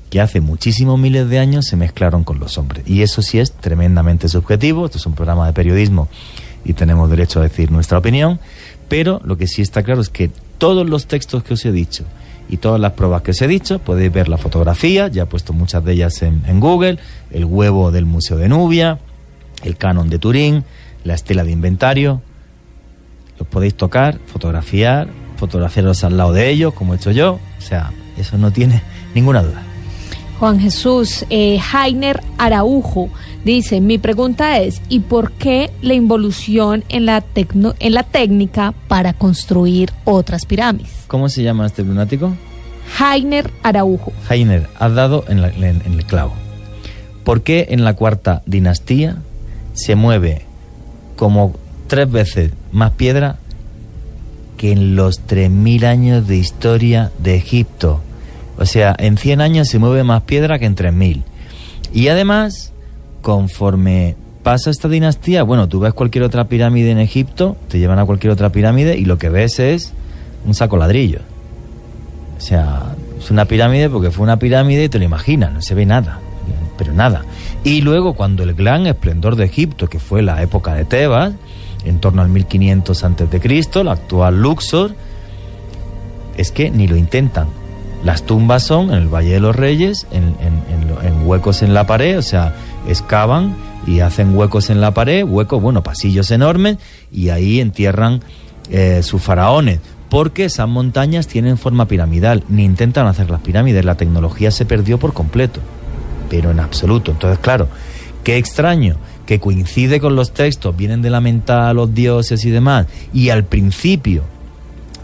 que hace muchísimos miles de años se mezclaron con los hombres. Y eso sí es tremendamente subjetivo, esto es un programa de periodismo y tenemos derecho a decir nuestra opinión, pero lo que sí está claro es que todos los textos que os he dicho y todas las pruebas que os he dicho, podéis ver la fotografía, ya he puesto muchas de ellas en, en Google, el huevo del Museo de Nubia, el canon de Turín, la estela de inventario, los podéis tocar, fotografiar, fotografiarlos al lado de ellos, como he hecho yo, o sea, eso no tiene ninguna duda. Juan Jesús, eh, Jainer Araujo dice, mi pregunta es, ¿y por qué la involución en la, tecno, en la técnica para construir otras pirámides? ¿Cómo se llama este lunático? Jainer Araujo. Jainer, has dado en, la- en- en el clavo. ¿Por qué en la cuarta dinastía se mueve como tres veces más piedra que en los 3.000 años de historia de Egipto? O sea, en 100 años se mueve más piedra que en 3.000. Y además, conforme pasa esta dinastía, bueno, tú ves cualquier otra pirámide en Egipto, te llevan a cualquier otra pirámide y lo que ves es un saco ladrillo. O sea, es una pirámide porque fue una pirámide y te lo imaginas, no se ve nada, pero nada. Y luego cuando el gran esplendor de Egipto, que fue la época de Tebas, en torno al 1500 antes de Cristo, la actual Luxor, es que ni lo intentan. Las tumbas son en el Valle de los Reyes, en, en- en en huecos en la pared, o sea, excavan y hacen huecos en la pared, huecos, bueno, pasillos enormes, y ahí entierran eh, sus faraones, porque esas montañas tienen forma piramidal, ni intentan hacer las pirámides, la tecnología se perdió por completo, pero en absoluto. Entonces, claro, qué extraño que coincide con los textos, vienen de lamentar a los dioses y demás, y al principio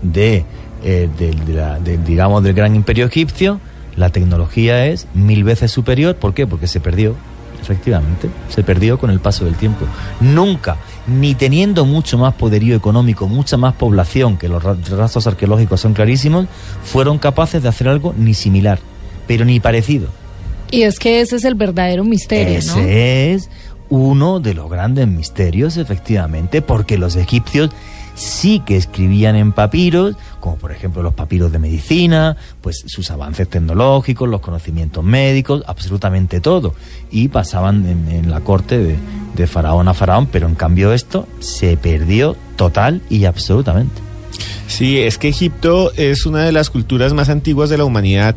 de, eh, de la- digamos, del gran imperio egipcio, la tecnología es mil veces superior. ¿Por qué? Porque se perdió, efectivamente, se perdió con el paso del tiempo. Nunca, ni teniendo mucho más poderío económico, mucha más población, que los ra- rastros arqueológicos son clarísimos, fueron capaces de hacer algo ni similar, pero ni parecido. Y es que ese es el verdadero misterio, Ese ¿no? es uno de los grandes misterios, efectivamente, porque los egipcios sí que escribían en papiros, como por ejemplo los papiros de medicina, pues sus avances tecnológicos, los conocimientos médicos, absolutamente todo. Y pasaban en, en la corte de, de faraón a faraón, pero en cambio esto se perdió total y absolutamente. Sí, es que Egipto es una de las culturas más antiguas de la humanidad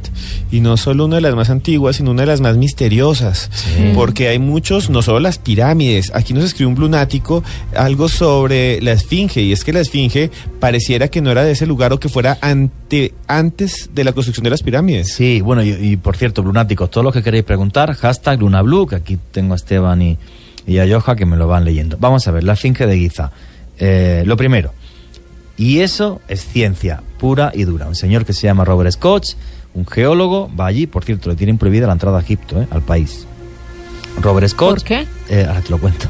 y no solo una de las más antiguas, sino una de las más misteriosas, porque hay muchos, no solo las pirámides, aquí nos escribe un lunático algo sobre la esfinge y es que la esfinge pareciera que no era de ese lugar o que fuera ante, antes de la construcción de las pirámides. Sí, bueno, y, y por cierto, lunáticos, todos los que queréis preguntar, hashtag LunaBlue, que aquí tengo a Esteban y, y a Yoja que me lo van leyendo. Vamos a ver, la Esfinge de Giza. Eh, lo primero, y eso es ciencia pura y dura. Un señor que se llama Robert Scott, un geólogo, va allí, por cierto, le tienen prohibida la entrada a Egipto, eh, al país. Robert Scott. ¿Por qué? Eh, ahora te lo cuento.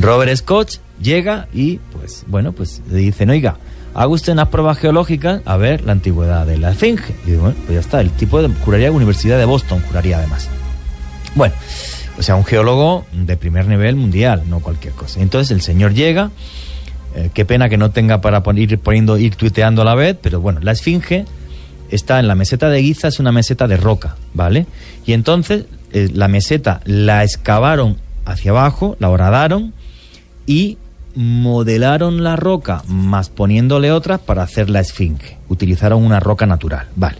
Robert Scott llega y, pues, bueno, pues le dicen, oiga, haga usted unas pruebas geológicas a ver la antigüedad de la esfinge. Y digo, bueno, pues ya está, el tipo de juraría Universidad de Boston, juraría además. Bueno, o sea, un geólogo de primer nivel mundial, no cualquier cosa. Entonces el señor llega, eh, qué pena que no tenga para ir poniendo, ir tuiteando a la vez, pero bueno, la esfinge está en la meseta de Giza, es una meseta de roca, ¿vale? Y entonces eh, la meseta la excavaron hacia abajo, la horadaron y modelaron la roca más poniéndole otras para hacer la esfinge. Utilizaron una roca natural, vale.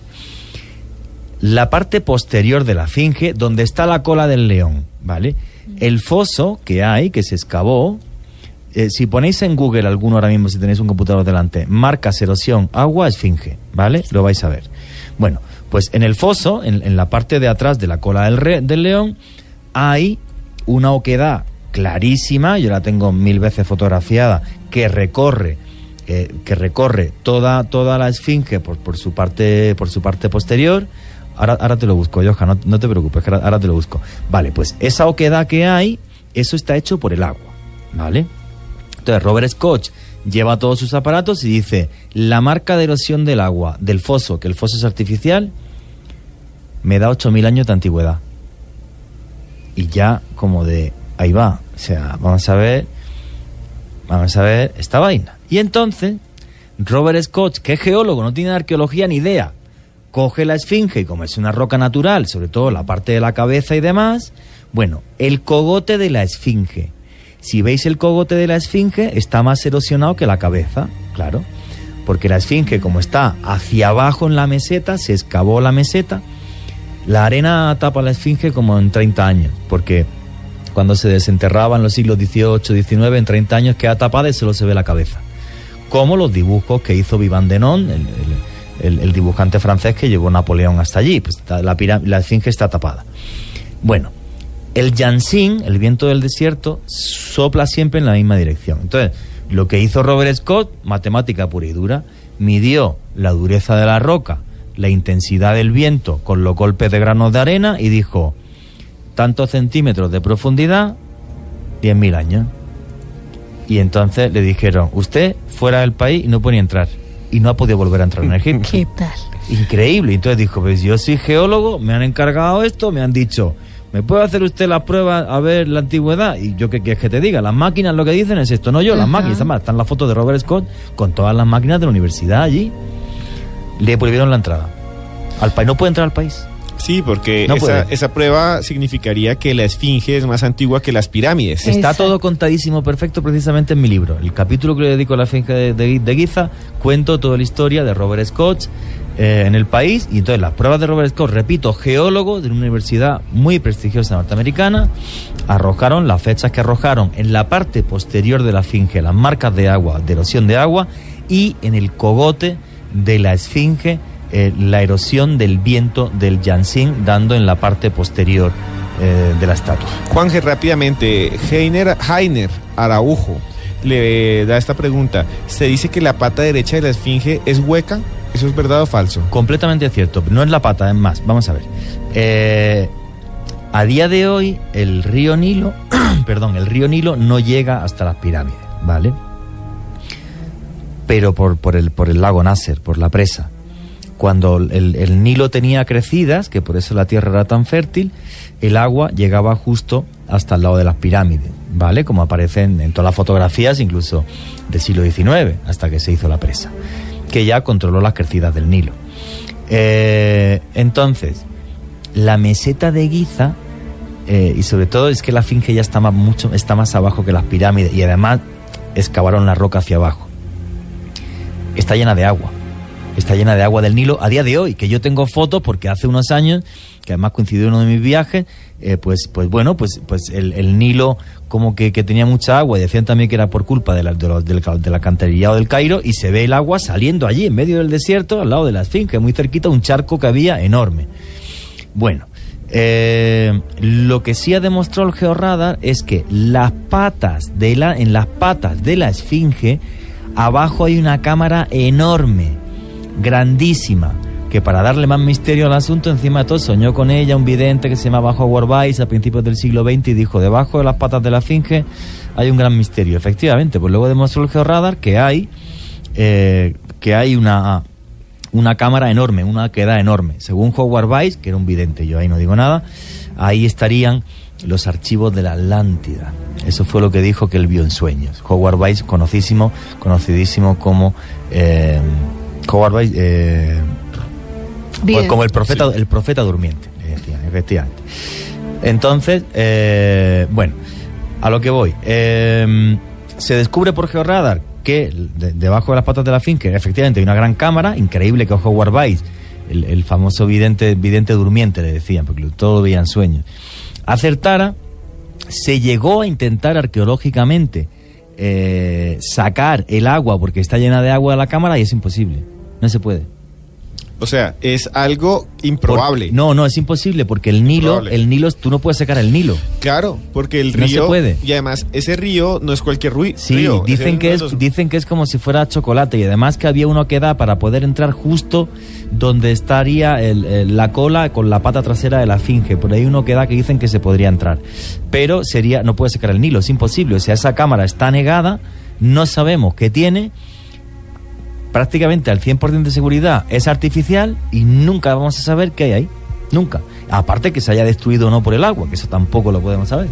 La parte posterior de la esfinge, donde está la cola del león, ¿vale? El foso que hay, que se excavó, eh, si ponéis en Google alguno ahora mismo, si tenéis un computador delante, marcas erosión, agua, esfinge, ¿vale? Lo vais a ver. Bueno, pues en el foso, en, en la parte de atrás de la cola del, re- del león, hay una oquedad clarísima, yo la tengo mil veces fotografiada, que recorre, eh, que recorre toda, toda la esfinge por, por su parte, por su parte posterior. Ahora, ahora te lo busco, Joja, no, no te preocupes, ahora te lo busco. Vale, pues esa oquedad que hay, eso está hecho por el agua, ¿vale? Entonces Robert Scott lleva todos sus aparatos y dice, la marca de erosión del agua del foso, que el foso es artificial, me da 8.000 años de antigüedad. Y ya como de, ahí va, o sea, vamos a ver, vamos a ver esta vaina. Y entonces, Robert Scott, que es geólogo, no tiene arqueología ni idea, coge la esfinge y como es una roca natural, sobre todo la parte de la cabeza y demás, bueno, el cogote de la esfinge. Si veis el cogote de la esfinge, está más erosionado que la cabeza, claro. Porque la esfinge, como está hacia abajo en la meseta, se excavó la meseta, la arena tapa la esfinge como en 30 años, porque cuando se desenterraba en los siglos XVIII, XIX, en 30 años queda tapada y solo se ve la cabeza. Como los dibujos que hizo Vivant Denon, el, dibujante francés que llevó Napoleón hasta allí. Pues la esfinge está tapada. Bueno, el Jansin, el viento del desierto, sopla siempre en la misma dirección. Entonces, lo que hizo Robert Scott, matemática pura y dura, midió la dureza de la roca, la intensidad del viento con los golpes de granos de arena y dijo, tantos centímetros de profundidad, 10.000 años. Y entonces le dijeron, usted fuera del país y no puede entrar. Y no ha podido volver a entrar en Egipto. ¿Qué tal? Increíble. Y entonces dijo, pues yo soy geólogo, me han encargado esto, me han dicho, ¿me puede hacer usted la prueba a ver la antigüedad? Y yo qué quieres que te diga, las máquinas lo que dicen es esto, no yo, las máquinas. Además, están las fotos de Robert Scott con todas las máquinas de la universidad allí. Le prohibieron la entrada. Al país no puede entrar al país. Sí, porque No esa, esa prueba significaría que la esfinge es más antigua que las pirámides. Está todo contadísimo perfecto precisamente en mi libro. El capítulo que le dedico a la finca de, de- de Giza, cuento toda la historia de Robert Scott eh, en el país. Y entonces las pruebas de Robert Scott, repito, geólogo de una universidad muy prestigiosa norteamericana, arrojaron las fechas que arrojaron en la parte posterior de la esfinge, las marcas de agua, de erosión de agua, y en el cogote de la esfinge, eh, la erosión del viento del Jansin, dando en la parte posterior eh, de la estatua. Juanje, rápidamente, Heiner, Heiner Araujo le da esta pregunta. Se dice que la pata derecha de la esfinge es hueca. ¿Eso es verdad o falso? Completamente cierto. No es la pata, es más. Vamos a ver. Eh, a día de hoy, el río Nilo, perdón, el río Nilo no llega hasta las pirámides, ¿vale? Pero por, por, el, por el lago Nasser, por la presa. Cuando el, el Nilo tenía crecidas, que por eso la tierra era tan fértil, el agua llegaba justo hasta el lado de las pirámides, ¿vale? Como aparecen en todas las fotografías, incluso del siglo XIX, hasta que se hizo la presa, que ya controló las crecidas del Nilo. Eh, entonces, la meseta de Giza, eh, y sobre todo es que la finge ya está más, mucho, está más abajo que las pirámides, y además excavaron la roca hacia abajo. Está llena de agua. Está llena de agua del Nilo a día de hoy, que yo tengo fotos porque hace unos años, que además coincidió uno de mis viajes, eh, pues, pues bueno, pues, pues el, Nilo como que, que tenía mucha agua y decían también que era por culpa de la- de los- del, Cairo y se ve el agua saliendo allí en medio del desierto al lado de la Esfinge, muy cerquita, un charco que había enorme. Bueno, eh, lo que sí ha demostrado el georradar es que las patas de la, en las patas de la esfinge, abajo hay una cámara enorme, grandísima, que para darle más misterio al asunto, encima de todo, soñó con ella un vidente que se llamaba Howard Weiss a principios del siglo XX y dijo, debajo de las patas de la esfinge hay un gran misterio. Efectivamente, pues luego demostró el georradar que hay, eh, que hay una una cámara enorme, una queda enorme. Según Howard Weiss, que era un vidente, yo ahí no digo nada, ahí estarían los archivos de la Atlántida. Eso fue lo que dijo que él vio en sueños. Howard Weiss, conocidísimo, conocidísimo como eh, Howard Weiss, eh, Bien. como el profeta, el profeta durmiente, le decían, efectivamente. Entonces, eh, bueno, a lo que voy. eh, se descubre por georradar que de- debajo de las patas de la finca efectivamente hay una gran cámara, increíble que Howard Weiss, el, el famoso vidente, vidente durmiente, le decían, porque todo veían sueños, acertara, se llegó a intentar arqueológicamente eh, sacar el agua porque está llena de agua de la cámara y es imposible, no se puede. O sea, es algo improbable. Por- no, no, es imposible porque el Nilo, Improbable. el Nilo, tú no puedes secar el Nilo. Claro, porque el No se río. puede. Y además, ese río no es cualquier Sí, río. ese dicen que es dicen que es como si fuera chocolate y además que había uno que da para poder entrar justo donde estaría el- el- la cola con la pata trasera de la finge. Por ahí uno que da que dicen que se podría entrar, pero sería no puede secar el Nilo, es imposible. O sea, esa cámara está negada, no sabemos qué tiene. Prácticamente al 100% de seguridad es artificial y nunca vamos a saber qué hay ahí. Nunca. Aparte que se haya destruido o no por el agua, que eso tampoco lo podemos saber.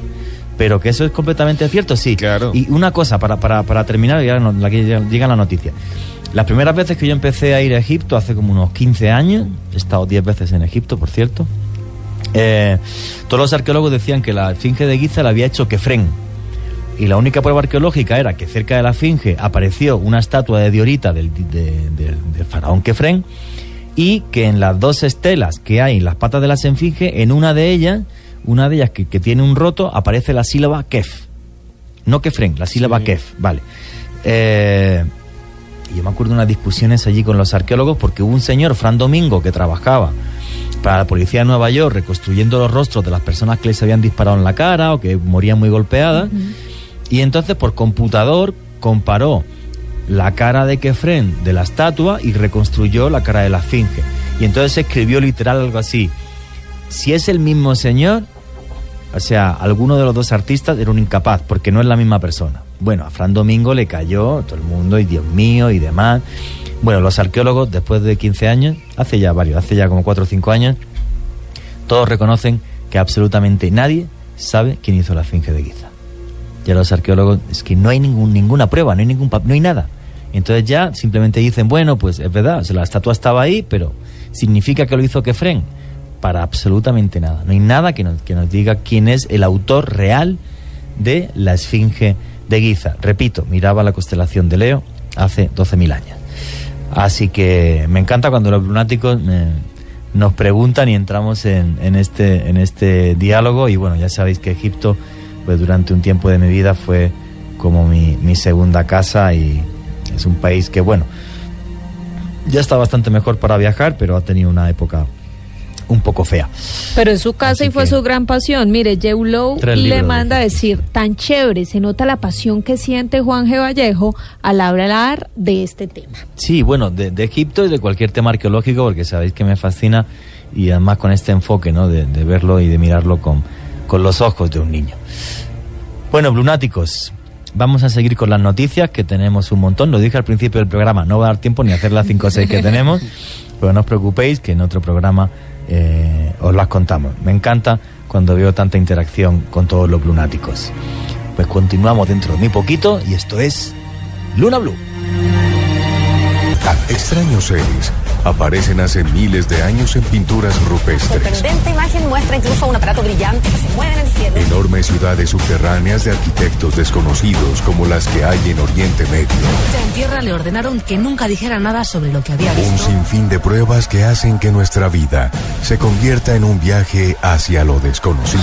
Pero que eso es completamente cierto, sí. Claro. Y una cosa, para, para, para terminar, ya no- la que llega la noticia. Las primeras veces que yo empecé a ir a Egipto, hace como unos 15 años, he estado 10 veces en Egipto, por cierto, eh, todos los arqueólogos decían que la esfinge de Giza la había hecho Kefren. Y la única prueba arqueológica era que cerca de la esfinge apareció una estatua de Diorita del, de- del faraón Kefren y que en las dos estelas que hay en las patas de la esfinge, en una de ellas, una de ellas que, que tiene un roto, aparece la sílaba Kef. No Kefren, la sílaba Kef, vale. Eh, yo me acuerdo de unas discusiones allí con los arqueólogos porque hubo un señor, Fran Domingo, que trabajaba para la policía de Nueva York reconstruyendo los rostros de las personas que les habían disparado en la cara o que morían muy golpeadas. Y entonces por computador comparó la cara de Kefren de la estatua y reconstruyó la cara de la esfinge. Y entonces escribió literal algo así. Si es el mismo señor, o sea, alguno de los dos artistas era un incapaz, porque no es la misma persona. Bueno, a Fran Domingo le cayó todo el mundo, y Dios mío, y demás. Bueno, los arqueólogos, después de 15 años, hace ya varios, hace ya como 4 o 5 años, todos reconocen que absolutamente nadie sabe quién hizo la esfinge de Giza. Ya los arqueólogos, es que no hay ningún, ninguna prueba, no hay, ningún, no hay nada. Entonces ya simplemente dicen, bueno, pues es verdad, la estatua estaba ahí, pero ¿significa que lo hizo Kefren? Para absolutamente nada. No hay nada que nos, que nos diga quién es el autor real de la esfinge de Giza. Repito, miraba la constelación de Leo hace 12.000 años. Así que me encanta cuando los lunáticos me- nos preguntan y entramos en, en este, en este diálogo. Y bueno, ya sabéis que Egipto, pues durante un tiempo de mi vida fue como mi, mi segunda casa y es un país que, bueno, ya está bastante mejor para viajar, pero ha tenido una época un poco fea. Pero es su casa y fue su gran pasión. Mire, Tres le manda a decir, tan chévere, se nota la pasión que siente Juan G. Vallejo al hablar de este tema. Sí, bueno, de, de Egipto y de cualquier tema arqueológico, porque sabéis que me fascina y además con este enfoque, ¿no? De, de verlo y de mirarlo con, con los ojos de un niño. Bueno, lunáticos, vamos a seguir con las noticias, que tenemos un montón. Lo dije al principio del programa, no va a dar tiempo ni a hacer las 5 o 6 que tenemos, pero no os preocupéis que en otro programa eh, os las contamos. Me encanta cuando veo tanta interacción con todos los lunáticos. Pues continuamos dentro de muy poquito y esto es Luna Blue. Extraños seres aparecen hace miles de años en pinturas rupestres. Sorprendente imagen muestra incluso un aparato brillante que se mueve en el cielo. Enormes ciudades subterráneas de arquitectos desconocidos como las que hay en Oriente Medio. Ya en tierra le ordenaron que nunca dijera nada sobre lo que había Un visto. sinfín de pruebas que hacen que nuestra vida se convierta en un viaje hacia lo desconocido.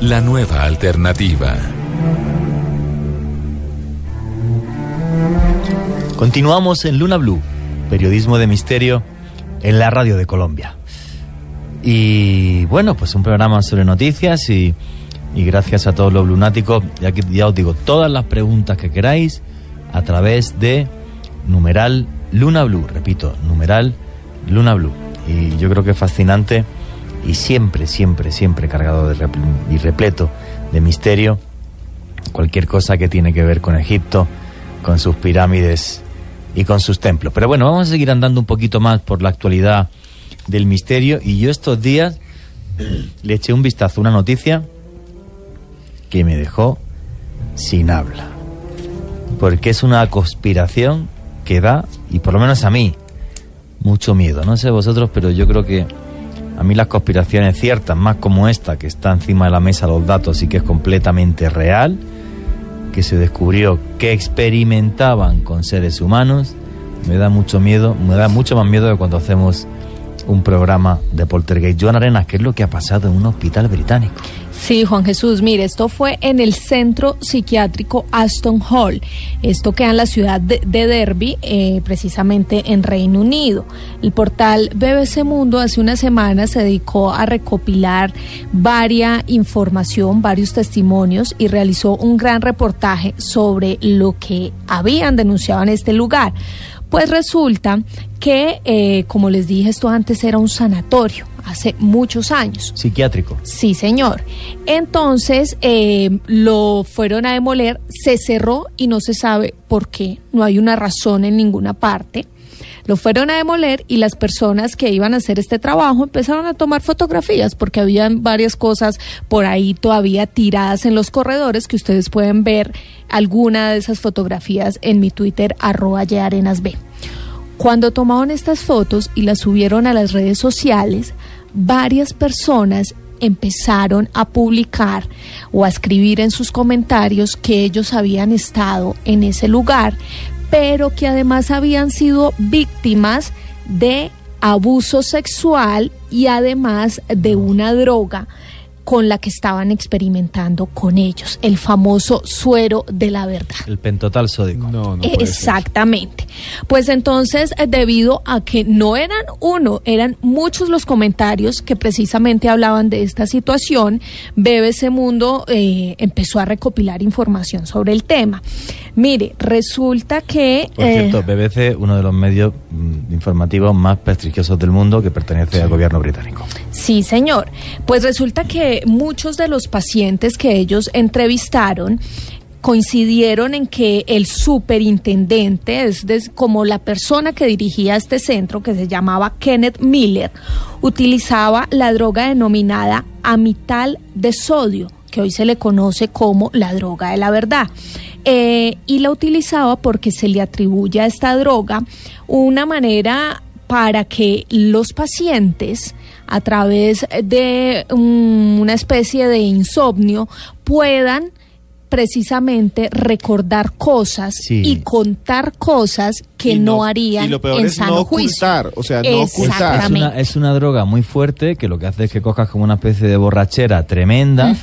la nueva alternativa. Continuamos en Luna Blue, periodismo de misterio en la radio de Colombia. Y bueno, pues un programa sobre noticias y, gracias a todos los lunáticos, ya os digo, todas las preguntas que queráis a través de numeral Luna Blue, repito, numeral Luna Blue. Y yo creo que es fascinante y siempre, siempre, siempre cargado de y repleto de misterio cualquier cosa que tiene que ver con Egipto, con sus pirámides y con sus templos. Pero bueno, vamos a seguir andando un poquito más por la actualidad del misterio y yo estos días le eché un vistazo a una noticia que me dejó sin habla. Porque es una conspiración que da, y por lo menos a mí, mucho miedo. No sé vosotros, pero yo creo que a mí las conspiraciones ciertas, más como esta, que está encima de la mesa los datos y que es completamente real, que se descubrió que experimentaban con seres humanos, me da mucho miedo, me da mucho más miedo de cuando hacemos un programa de poltergeist. Joan Arenas, ¿qué es lo que ha pasado en un hospital británico? Sí, Juan Jesús, mire, esto fue en el centro psiquiátrico Aston Hall. Esto queda en la ciudad de, de Derby, eh, precisamente en Reino Unido. El portal BBC Mundo hace una semana se dedicó a recopilar varia información, varios testimonios y realizó un gran reportaje sobre lo que habían denunciado en este lugar. Pues resulta que, eh, como les dije, esto antes era un sanatorio, hace muchos años. Psiquiátrico. Sí, señor. Entonces eh, lo fueron a demoler, se cerró y no se sabe por qué, no hay una razón en ninguna parte. Lo fueron a demoler y las personas que iban a hacer este trabajo empezaron a tomar fotografías porque había varias cosas por ahí todavía tiradas en los corredores que ustedes pueden ver alguna de esas fotografías en mi Twitter arroba yarenasb. Cuando tomaron estas fotos y las subieron a las redes sociales, varias personas empezaron a publicar o a escribir en sus comentarios que ellos habían estado en ese lugar, pero que además habían sido víctimas de abuso sexual y además de una droga con la que estaban experimentando con ellos, el famoso suero de la verdad. El pentotal sódico. No, no. Exactamente. Pues entonces, eh, debido a que no eran uno, eran muchos los comentarios que precisamente hablaban de esta situación, BBC Mundo eh, empezó a recopilar información sobre el tema. Mire, resulta que... Por eh, cierto, BBC, uno de los medios mm, informativos más prestigiosos del mundo que pertenece al gobierno británico. Sí, señor. Pues resulta que muchos de los pacientes que ellos entrevistaron coincidieron en que el superintendente, es des- como la persona que dirigía este centro, que se llamaba Kenneth Miller, utilizaba la droga denominada amital de sodio, que hoy se le conoce como la droga de la verdad. Eh, y la utilizaba porque se le atribuye a esta droga una manera para que los pacientes, a través de una especie de insomnio, puedan precisamente recordar cosas Sí. y contar cosas que Y no, no- harían y lo peor en es sano no juicio. ocultar, o sea, no ocultar. Es una, es una droga muy fuerte que lo que hace es que cojas como una especie de borrachera tremenda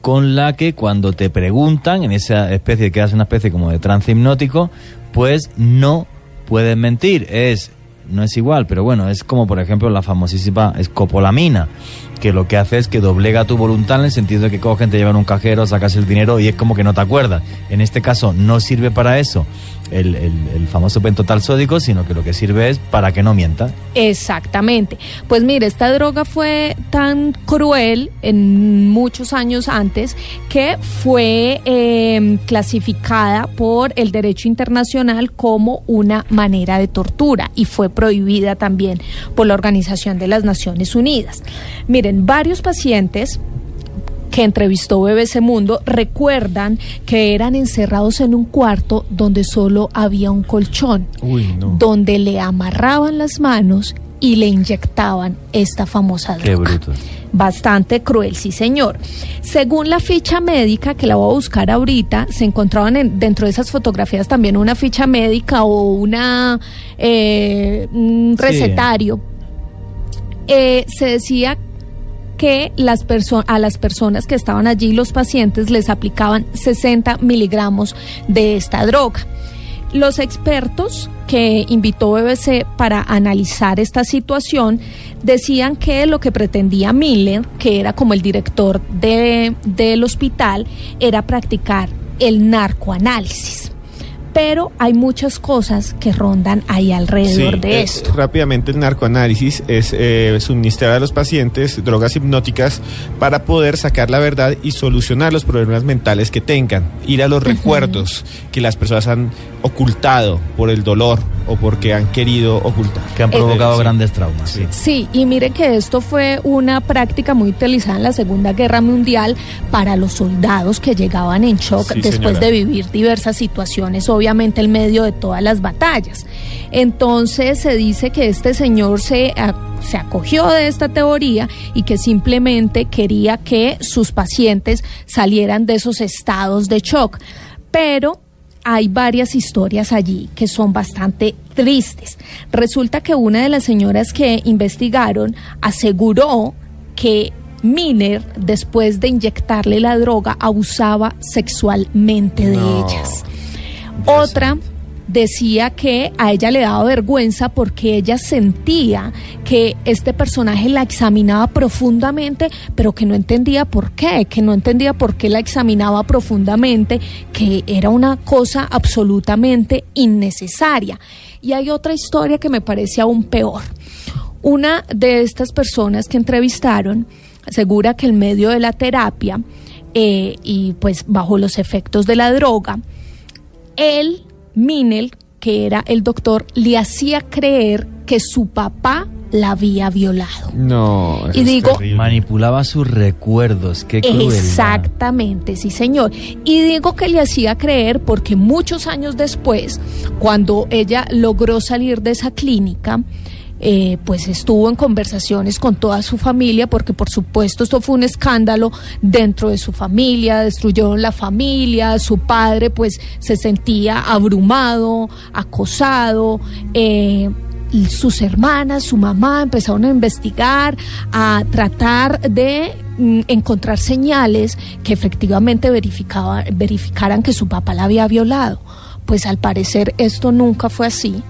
con la que cuando te preguntan, en esa especie que hace una especie como de trance hipnótico, pues no puedes mentir. Es, no es igual, pero bueno, es como por ejemplo la famosísima escopolamina, que lo que hace es que doblega tu voluntad en el sentido de que cogen, te llevan un cajero, sacas el dinero y es como que no te acuerdas. En este caso no sirve para eso el, el, el famoso pentotal sódico, sino que lo que sirve es para que no mientas. Exactamente. Pues mire, esta droga fue tan cruel en muchos años antes que fue eh, clasificada por el derecho internacional como una manera de tortura y fue prohibida también por la Organización de las Naciones Unidas. Miren, varios pacientes que entrevistó BBC Mundo recuerdan que eran encerrados en un cuarto donde solo había un colchón Uy, no. donde le amarraban las manos y le inyectaban esta famosa Qué droga. bruto. Bastante cruel, sí señor. Según la ficha médica, que la voy a buscar ahorita, se encontraban en- dentro de esas fotografías también una ficha médica o una eh, un Sí. recetario. Eh, se decía que a las personas que estaban allí, los pacientes, les aplicaban 60 miligramos de esta droga. Los expertos que invitó BBC para analizar esta situación decían que lo que pretendía Miller, que era como el director de- del hospital, era practicar el narcoanálisis. Pero hay muchas cosas que rondan ahí alrededor Sí, de eh, esto. Rápidamente el narcoanálisis es eh, suministrar a los pacientes drogas hipnóticas para poder sacar la verdad y solucionar los problemas mentales que tengan, ir a los recuerdos que las personas han ocultado por el dolor o porque han querido ocultar. Que han Eh, provocado sí. grandes traumas. sí. Sí, y mire que esto fue una práctica muy utilizada en la Segunda Guerra Mundial para los soldados que llegaban en shock Sí, después señora. de vivir diversas situaciones, obviamente en medio de todas las batallas. Entonces se dice que este señor se, a- se acogió de esta teoría y que simplemente quería que sus pacientes salieran de esos estados de shock. Pero hay varias historias allí que son bastante tristes. Resulta que una de las señoras que investigaron aseguró que Miner, después de inyectarle la droga, abusaba sexualmente de No. ellas. Otra decía que a ella le daba vergüenza porque ella sentía que este personaje la examinaba profundamente, pero que no entendía por qué, que no entendía por qué la examinaba profundamente, que era una cosa absolutamente innecesaria. Y hay otra historia que me parece aún peor. Una de estas personas que entrevistaron asegura que en medio de la terapia eh, y pues bajo los efectos de la droga, él, Minel, que era el doctor, le hacía creer que su papá la había violado. No. Y digo, manipulaba sus recuerdos, qué crueldad. Exactamente, sí señor. Y digo que le hacía creer porque muchos años después, cuando ella logró salir de esa clínica, eh, pues estuvo en conversaciones con toda su familia, porque por supuesto esto fue un escándalo dentro de su familia, destruyeron la familia, su padre pues se sentía abrumado, acosado. eh, sus hermanas, su mamá empezaron a investigar, a tratar de mm, encontrar señales que efectivamente verificaran que su papá la había violado. Pues al parecer esto nunca fue así.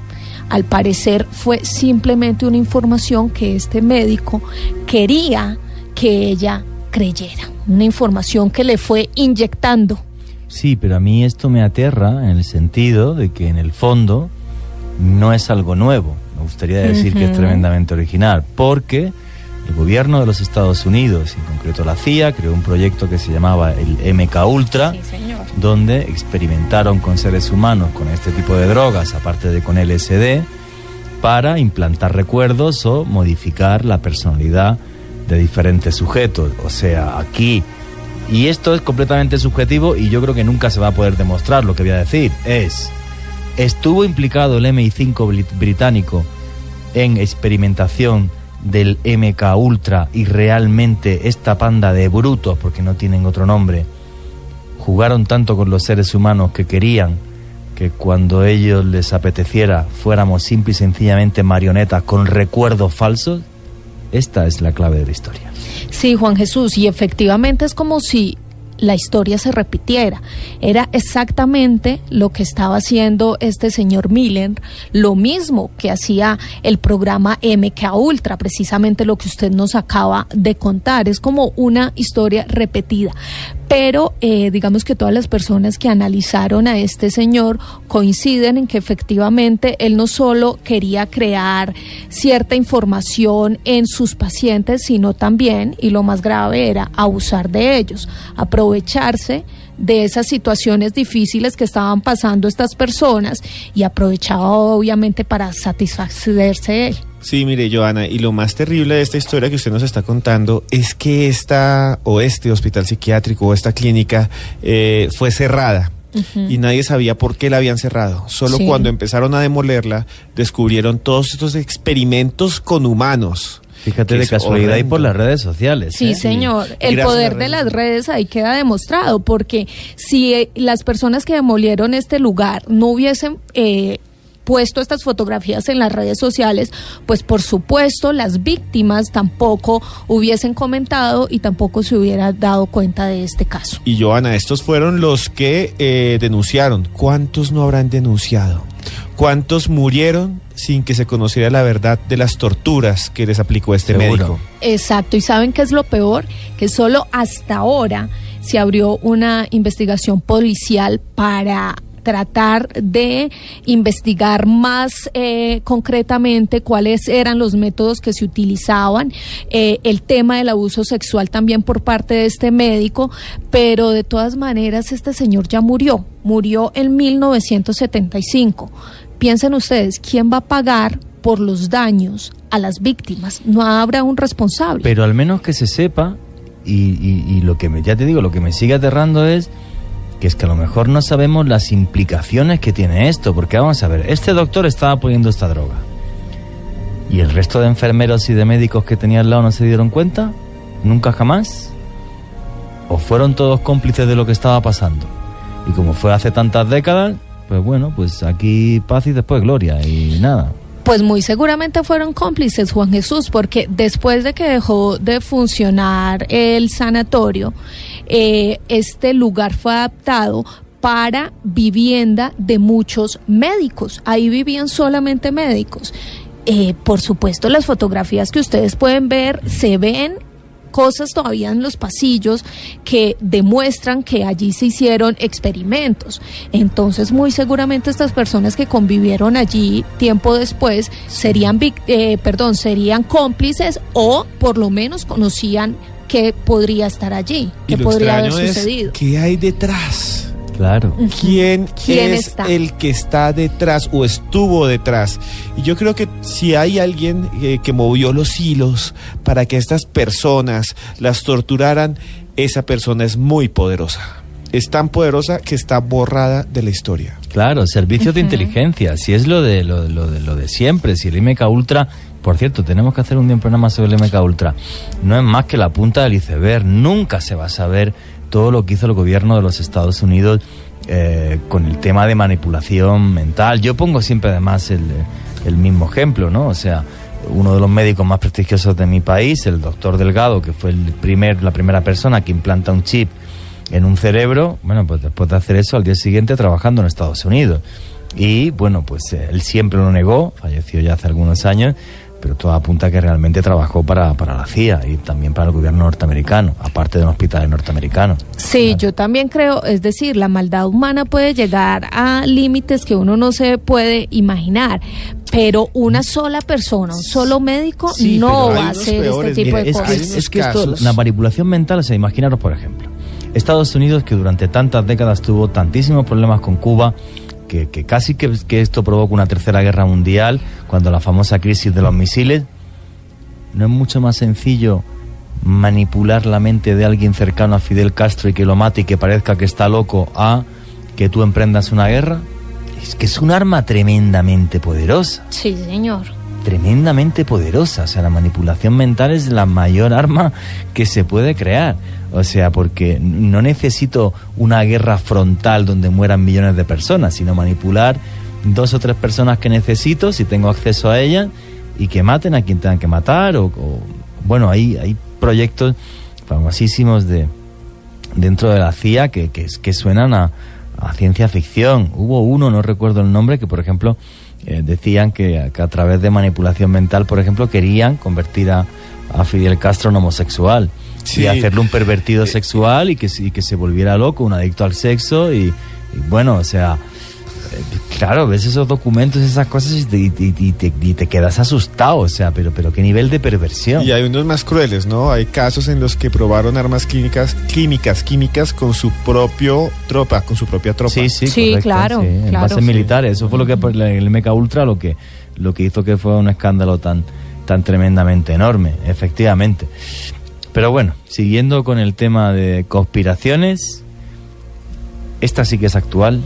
Al parecer fue simplemente una información que este médico quería que ella creyera. Una información que le fue inyectando. Sí, pero a mí esto me aterra en el sentido de que en el fondo no es algo nuevo. Me gustaría decir que es tremendamente original, porque el gobierno de los Estados Unidos, en concreto la CIA, creó un proyecto que se llamaba el MK Ultra, donde experimentaron con seres humanos con este tipo de drogas, aparte de con LSD, para implantar recuerdos o modificar la personalidad de diferentes sujetos. O sea, aquí, y esto es completamente subjetivo y yo creo que nunca se va a poder demostrar, lo que voy a decir es, ¿estuvo implicado el MI5 bri- británico en experimentación del MK Ultra y realmente esta panda de brutos, porque no tienen otro nombre, jugaron tanto con los seres humanos que querían que cuando ellos les apeteciera fuéramos simple y sencillamente marionetas con recuerdos falsos? Esta es la clave de la historia. Sí, Juan Jesús, y efectivamente es como si la historia se repitiera. Era exactamente lo que estaba haciendo este señor Miller, lo mismo que hacía el programa MK Ultra, precisamente lo que usted nos acaba de contar. Es como una historia repetida. Pero eh, digamos que todas las personas que analizaron a este señor coinciden en que efectivamente él no solo quería crear cierta información en sus pacientes, sino también, y lo más grave era abusar de ellos, aprovecharse de esas situaciones difíciles que estaban pasando estas personas y aprovechaba obviamente para satisfacerse él. Sí, mire, Joana, y lo más terrible de esta historia que usted nos está contando es que esta o este hospital psiquiátrico o esta clínica eh, fue cerrada. Y nadie sabía por qué la habían cerrado. Solo Sí. cuando empezaron a demolerla, descubrieron todos estos experimentos con humanos. Fíjate de casualidad y por las redes sociales. Sí, ¿eh? señor. El Gracias poder de las redes ahí queda demostrado, porque si eh, las personas que demolieron este lugar no hubiesen eh, puesto estas fotografías en las redes sociales, pues por supuesto las víctimas tampoco hubiesen comentado y tampoco se hubiera dado cuenta de este caso. Y Joana, estos fueron los que eh, denunciaron. ¿Cuántos no habrán denunciado? ¿Cuántos murieron sin que se conociera la verdad de las torturas que les aplicó este Seguro. médico? Exacto, y ¿saben qué es lo peor? Que solo hasta ahora se abrió una investigación policial para tratar de investigar más eh, concretamente cuáles eran los métodos que se utilizaban, eh, el tema del abuso sexual también por parte de este médico, pero de todas maneras este señor ya murió, murió en 1975. Piensen ustedes, ¿quién va a pagar por los daños a las víctimas? No habrá un responsable. Pero al menos que se sepa, y, lo que me, ya te digo, lo que me sigue aterrando es que es que a lo mejor no sabemos las implicaciones que tiene esto, porque vamos a ver, este doctor estaba poniendo esta droga. ¿Y el resto de enfermeros y de médicos que tenía al lado no se dieron cuenta? ¿Nunca jamás? ¿O fueron todos cómplices de lo que estaba pasando? Y como fue hace tantas décadas, pues bueno, pues aquí paz y después gloria y nada. Pues muy seguramente fueron cómplices, Juan Jesús, porque después de que dejó de funcionar el sanatorio, eh, este lugar fue adaptado para vivienda de muchos médicos. Ahí vivían solamente médicos. Eh, por supuesto, las fotografías que ustedes pueden ver se ven cosas todavía en los pasillos que demuestran que allí se hicieron experimentos. Entonces, muy seguramente estas personas que convivieron allí tiempo después serían, eh, perdón, serían cómplices o por lo menos conocían que podría estar allí, que podría haber sucedido. ¿Qué hay detrás? Claro. ¿Quién, es el que está detrás o estuvo detrás? Y yo creo que si hay alguien eh, que movió los hilos para que estas personas las torturaran, esa persona es muy poderosa. Es tan poderosa que está borrada de la historia. Claro, servicios de inteligencia, si es lo de lo, de lo de siempre, si el MK Ultra, por cierto, tenemos que hacer un día un programa sobre el MK Ultra. No es más que la punta del iceberg, nunca se va a saber todo lo que hizo el gobierno de los Estados Unidos eh, con el tema de manipulación mental. Yo pongo siempre además el, el, mismo ejemplo, ¿no? O sea, uno de los médicos más prestigiosos de mi país, el doctor Delgado, que fue el primer, la primera persona que implanta un chip en un cerebro, bueno, pues después de hacer eso, al día siguiente trabajando en Estados Unidos. Y bueno, pues él siempre lo negó, falleció ya hace algunos años, pero todo apunta a que realmente trabajó para, para la CIA y también para el gobierno norteamericano, aparte de un hospital norteamericano. Sí, yo también creo, es decir, la maldad humana puede llegar a límites que uno no se puede imaginar, pero una sola persona, un solo médico, no va a hacer este tipo de cosas. Es, que esto, la manipulación mental, o sea, imaginaros, por ejemplo, Estados Unidos, que durante tantas décadas tuvo tantísimos problemas con Cuba, que, casi que, esto provoca una tercera guerra mundial, cuando la famosa crisis de los misiles, ¿no es mucho más sencillo manipular la mente de alguien cercano a Fidel Castro y que lo mate y que parezca que está loco a que tú emprendas una guerra? Es que es un arma tremendamente poderosa. Sí, señor. Tremendamente poderosa. O sea, la manipulación mental es la mayor arma que se puede crear. O sea, porque no necesito una guerra frontal donde mueran millones de personas, sino manipular dos o tres personas que necesito, si tengo acceso a ellas, y que maten a quien tengan que matar. O, bueno, hay, hay proyectos famosísimos de dentro de la CIA que, que, suenan a, ciencia ficción. Hubo uno, no recuerdo el nombre, que por ejemplo eh, decían que, a través de manipulación mental, por ejemplo, querían convertir a, a Fidel Castro en homosexual y hacerle un pervertido eh, sexual y que, y que se volviera loco, un adicto al sexo y, bueno, o sea, claro, ves esos documentos, esas cosas y te, quedas asustado, o sea, pero, pero qué nivel de perversión. Y hay unos más crueles, ¿no? Hay casos en los que probaron armas químicas, químicas, químicas con su propio tropa, con su propia tropa. Sí, sí, sí claro. en bases militares, eso fue lo que el MK Ultra lo que, lo que hizo que fue un escándalo tan, tan tremendamente enorme, efectivamente. Pero bueno, siguiendo con el tema de conspiraciones, esta sí que es actual.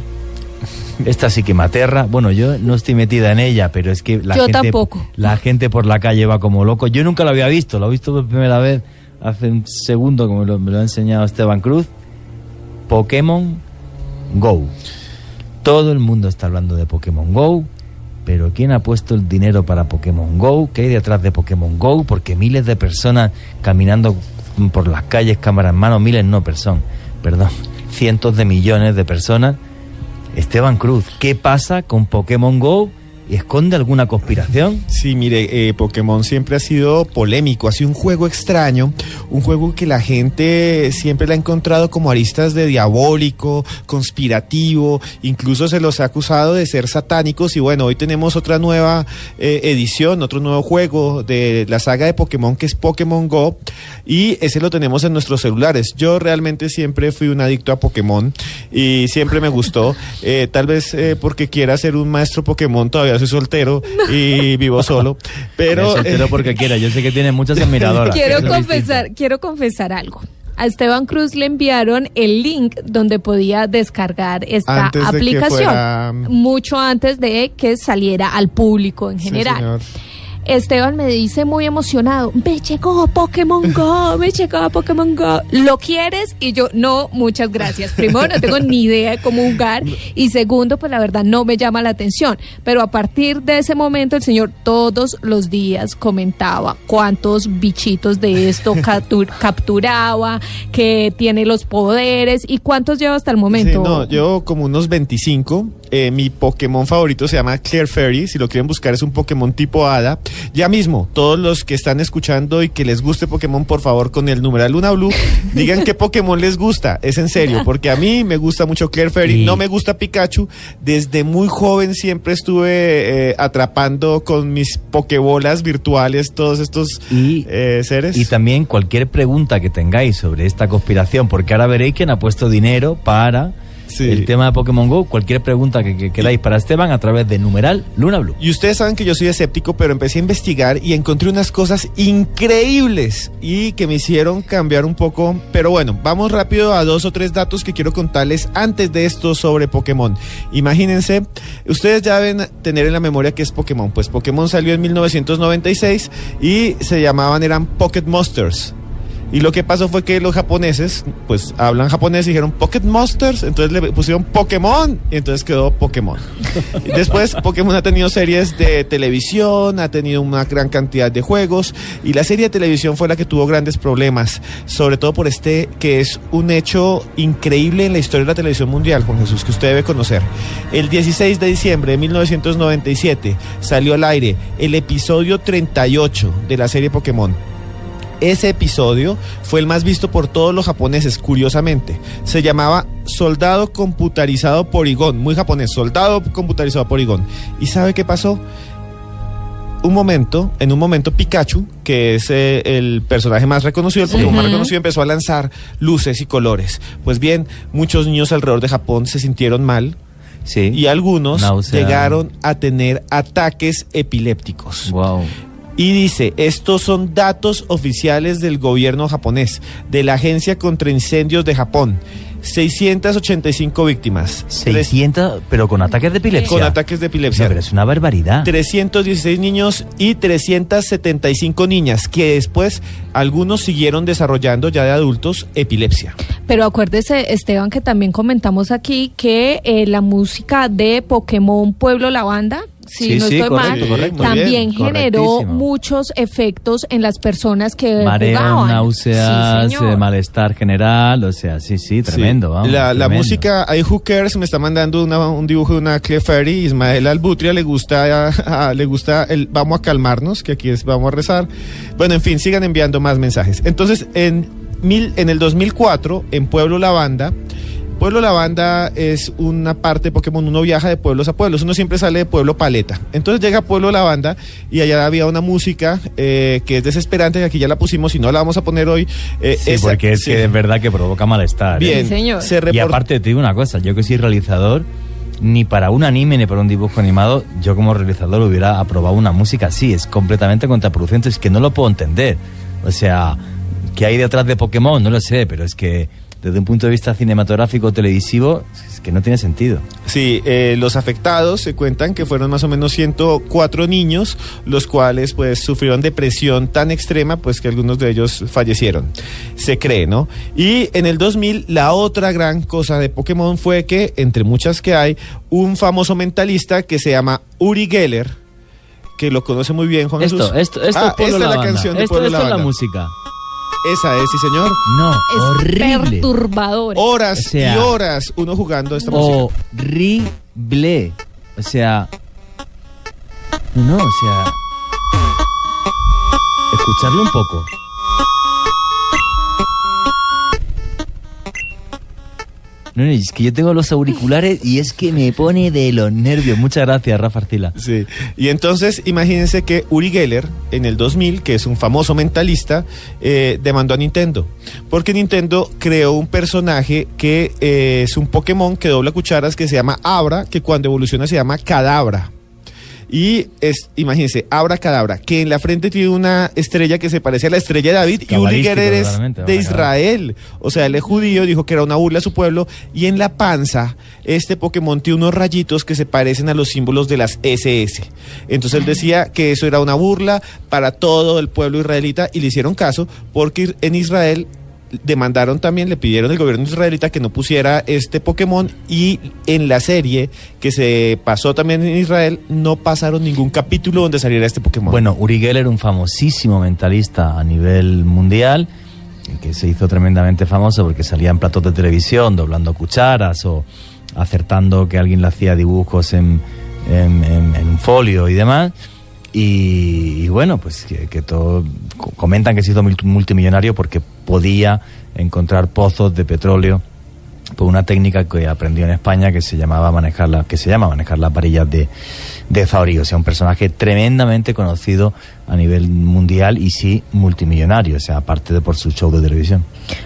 Esta sí que materra. Bueno, yo no estoy metida en ella, pero es que la, gente, la gente por la calle va como loco. Yo nunca lo había visto, lo he visto por primera vez hace un segundo, como me lo ha enseñado Esteban Cruz. Pokémon Go. Todo el mundo está hablando de Pokémon Go. Pero ¿quién ha puesto el dinero para Pokémon Go? ¿Qué hay detrás de Pokémon Go? Porque miles de personas caminando por las calles, cámara en mano, miles no personas, perdón, cientos de millones de personas. Esteban Cruz, ¿qué pasa con Pokémon Go esconde alguna conspiración? Sí, mire, eh, Pokémon siempre ha sido polémico, ha sido un juego extraño, un juego que la gente siempre le ha encontrado como aristas de diabólico, conspirativo, incluso se los ha acusado de ser satánicos y bueno, hoy tenemos otra nueva eh, edición, otro nuevo juego de la saga de Pokémon que es Pokémon Go y ese lo tenemos en nuestros celulares. Yo realmente siempre fui un adicto a Pokémon y siempre me gustó, eh, tal vez porque quiera ser un maestro Pokémon todavía soy soltero y vivo solo. Pero. soltero porque quiera. Yo sé que tiene muchas admiradoras. quiero confesar, quiero confesar algo. A Esteban Cruz le enviaron el link donde podía descargar esta aplicación. Mucho antes de que saliera al público en general. Esteban me dice muy emocionado, me llegó Pokémon Go, me llegó Pokémon Go. ¿Lo quieres? Y yo, no, muchas gracias. Primero, no tengo ni idea de cómo jugar. Y segundo, pues la verdad no me llama la atención. Pero a partir de ese momento, el señor todos los días comentaba cuántos bichitos de esto captur- capturaba, que tiene los poderes y cuántos lleva hasta el momento. No, yo como unos 25. Eh, mi Pokémon favorito se llama Claire Fairy. Si lo quieren buscar, es un Pokémon tipo hada. Ya mismo, todos los que están escuchando y que les guste Pokémon, por favor, con el numeral Luna Blue, digan qué Pokémon les gusta. Es en serio, porque a mí me gusta mucho Claire Fairy. Y- No me gusta Pikachu. Desde muy joven siempre estuve eh, atrapando con mis Pokébolas virtuales todos estos eh, seres. Y también cualquier pregunta que tengáis sobre esta conspiración, porque ahora veréis quién ha puesto dinero para el tema de Pokémon Go. Cualquier pregunta que, que queráis para Esteban a través de numeral Luna Blue. Y ustedes saben que yo soy escéptico, pero empecé a investigar y encontré unas cosas increíbles y que me hicieron cambiar un poco. Pero bueno, vamos rápido a dos o tres datos que quiero contarles antes de esto sobre Pokémon. Imagínense, ustedes ya deben tener en la memoria que es Pokémon. Pues Pokémon salió en 1996 y se llamaban, eran Pocket Monsters. Y lo que pasó fue que los japoneses, pues hablan japonés y dijeron Pocket Monsters, entonces le pusieron Pokémon y entonces quedó Pokémon. Después Pokémon ha tenido series de televisión, ha tenido una gran cantidad de juegos y la serie de televisión fue la que tuvo grandes problemas, sobre todo por este que es un hecho increíble en la historia de la televisión mundial, Juan Jesús, que usted debe conocer. El 16 de diciembre de 1997 salió al aire el episodio 38 de la serie Pokémon. Ese episodio fue el más visto por todos los japoneses, curiosamente. Se llamaba Soldado Computarizado Porygon, muy japonés, Soldado Computarizado Porygon. ¿Y sabe qué pasó? Un momento, en un momento Pikachu, que es eh, el personaje más reconocido, el Pokémon más reconocido, empezó a lanzar luces y colores. Pues bien, muchos niños alrededor de Japón se sintieron mal. Y algunos Náusea. llegaron a tener ataques epilépticos. Wow. Y dice, estos son datos oficiales del gobierno japonés, de la Agencia contra Incendios de Japón. 685 víctimas. 600, pero con ataques de epilepsia. Con ataques de epilepsia. No, pero es una barbaridad. 316 niños y 375 niñas, que después algunos siguieron desarrollando ya de adultos epilepsia. Pero acuérdese, Esteban, que también comentamos aquí que eh, la música de Pokémon Pueblo Lavanda, si Sí, no sí, estoy correcto, mal, correcto. también bien, generó muchos efectos en las personas que Mareo, jugaban. náuseas, Sí, eh, malestar general, o sea, sí, sí, tremendo. Sí. vamos, la, la tremendo. música, hay Hookers, me está mandando una- un dibujo de una Claire Fairy, Ismael Albutria le gusta, a- a- le gusta el vamos a calmarnos, que aquí es vamos a rezar. Bueno, en fin, sigan enviando más mensajes. Entonces, en, mil, en el 2004, en Pueblo Lavanda, Pueblo Lavanda es una parte de Pokémon, uno viaja de pueblos a pueblos, uno siempre sale de Pueblo Paleta. Entonces llega a Pueblo Lavanda y allá había una música eh, que es desesperante, que aquí ya la pusimos y no la vamos a poner hoy. eh, Sí, esa- porque es sí. que es verdad que provoca malestar. ¿eh? Bien, Sí, señor. se y aparte te digo una cosa, yo que soy realizador, ni para un anime ni para un dibujo animado, yo como realizador hubiera aprobado una música así, es completamente contraproducente, es que no lo puedo entender. O sea, ¿qué hay detrás de Pokémon? No lo sé, pero es que desde un punto de vista cinematográfico televisivo, es que no tiene sentido. Sí, eh, los afectados se cuentan que fueron más o menos 104 niños, los cuales pues sufrieron depresión tan extrema pues que algunos de ellos fallecieron, se cree, ¿no? Y en el 2000 la otra gran cosa de Pokémon fue que, entre muchas que hay, un famoso mentalista que se llama Uri Geller, que lo conoce muy bien Juan Esto, Jesús. esto, esto Ah, es esta es la canción de esto, Pueblo esto es la música. Esa es, sí señor. No, Es horrible. perturbador. Horas O sea, y horas uno jugando esta música. Horrible. O sea. No, no, o sea. Escucharlo un poco. No, es que yo tengo los auriculares y es que me pone de los nervios. Muchas gracias, Rafa Arcila. Sí. Y entonces imagínense que Uri Geller en el 2000, que es un famoso mentalista, eh, demandó a Nintendo. Porque Nintendo creó un personaje que eh, es un Pokémon que dobla cucharas que se llama Abra, que cuando evoluciona se llama Cadabra. Y es, imagínense, abra cadabra, que en la frente tiene una estrella que se parece a la estrella de David y Gerer es de. Israel. O sea, él es judío, dijo que era una burla a su pueblo. Y en la panza, este Pokémon tiene unos rayitos que se parecen a los símbolos de las SS. Entonces él decía que eso era una burla para todo el pueblo israelita y le hicieron caso porque en Israel demandaron también, le pidieron al gobierno israelita que no pusiera este Pokémon y en la serie que se pasó también en Israel no pasaron ningún capítulo donde saliera este Pokémon. Bueno, Uri Geller, un famosísimo mentalista a nivel mundial, que se hizo tremendamente famoso porque salía en platos de televisión doblando cucharas o acertando que alguien le hacía dibujos en, en- en- folio y demás. Y, y bueno, pues que, que todo co- comentan que se hizo multi- multimillonario porque podía encontrar pozos de petróleo por una técnica que aprendió en España que se llamaba manejar la, que se llama manejar las varillas de, de Fabri, o sea, un personaje tremendamente conocido a nivel mundial y sí multimillonario, o sea, aparte de por su show de televisión.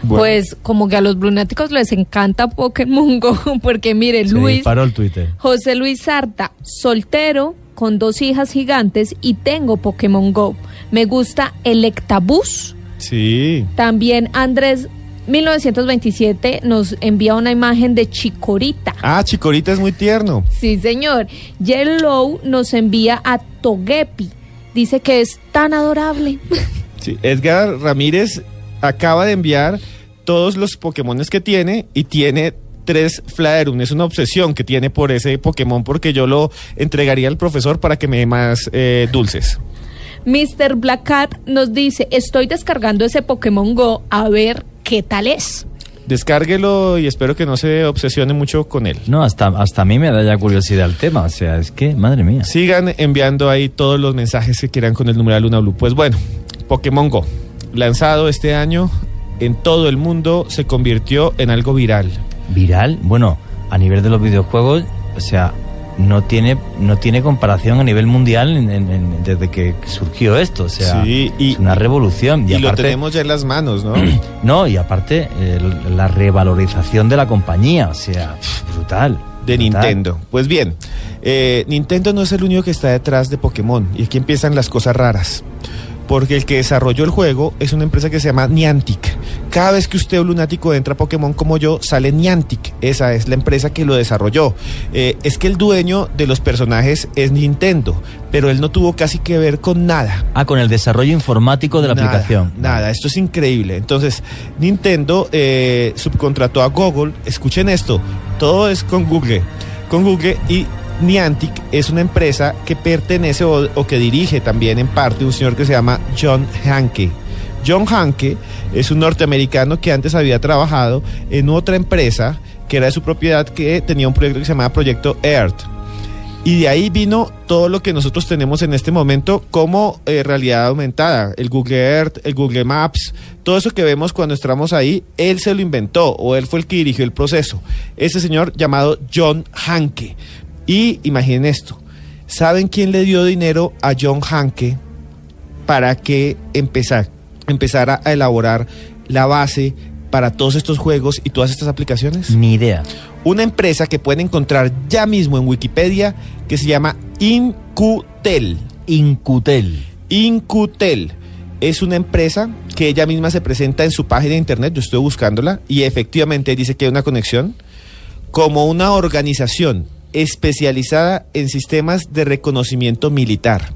Pues como que a los lunáticos les encanta Pokémon Go, porque mire, Se Luis, disparó el Twitter. José Luis Sarta, soltero, con dos hijas gigantes y tengo Pokémon Go. Me gusta Electabuzz. Sí. También Andrés 1927 nos envía una imagen de Chicorita. Ah, Chicorita es muy tierno. Sí, señor. Yellow nos envía a Togepi. Dice que es tan adorable. Sí, Edgar Ramírez acaba de enviar todos los Pokémones que tiene y tiene tres Flareon. Es una obsesión que tiene por ese Pokémon porque yo lo entregaría al profesor para que me dé más eh, dulces. Mr. Black Cat nos dice, estoy descargando ese Pokémon Go a ver qué tal es. Descárguelo y espero que no se obsesione mucho con él. No, hasta, hasta a mí me da ya curiosidad el tema, o sea, es que, madre mía. Sigan enviando ahí todos los mensajes que quieran con el numeral Luna Blue. Pues bueno, Pokémon Go, lanzado este año en todo el mundo, se convirtió en algo viral. Viral, bueno, a nivel de los videojuegos, o sea, no tiene, no tiene comparación a nivel mundial en- en- en- desde que surgió esto, o sea, Sí, y- es una revolución. Y, Y, lo aparte, tenemos ya en las manos, ¿no? No, y aparte, la revalorización de la compañía, o sea, brutal. de brutal. Nintendo. Pues bien, eh, Nintendo no es el único que está detrás de Pokémon. Y aquí empiezan las cosas raras. Porque el que desarrolló el juego es una empresa que se llama Niantic. Cada vez que usted, lunático, entra a Pokémon como yo, sale Niantic. Esa es la empresa que lo desarrolló. Eh, es que el dueño de los personajes es Nintendo, pero él no tuvo casi que ver con nada. Ah, con el desarrollo informático de la Nada, aplicación. Nada, esto es increíble. Entonces, Nintendo eh, subcontrató a Google. Escuchen esto, todo es con Google. Con Google y Niantic es una empresa que pertenece o, que dirige también en parte un señor que se llama John Hanke. John Hanke es un norteamericano que antes había trabajado en otra empresa que era de su propiedad que tenía un proyecto que se llamaba Proyecto Earth. Y de ahí vino todo lo que nosotros tenemos en este momento como eh, realidad aumentada. El Google Earth, el Google Maps, todo eso que vemos cuando estamos ahí, él se lo inventó o él fue el que dirigió el proceso. Ese señor llamado John Hanke. Y imaginen esto, ¿saben quién le dio dinero a John Hanke para que empezar, empezara a elaborar la base para todos estos juegos y todas estas aplicaciones? Ni idea. una empresa que pueden encontrar ya mismo en Wikipedia que se llama Incutel. Incutel. Incutel es una empresa que ella misma se presenta en su página de internet, yo estoy buscándola, y efectivamente dice que hay una conexión, como una organización especializada en sistemas de reconocimiento militar.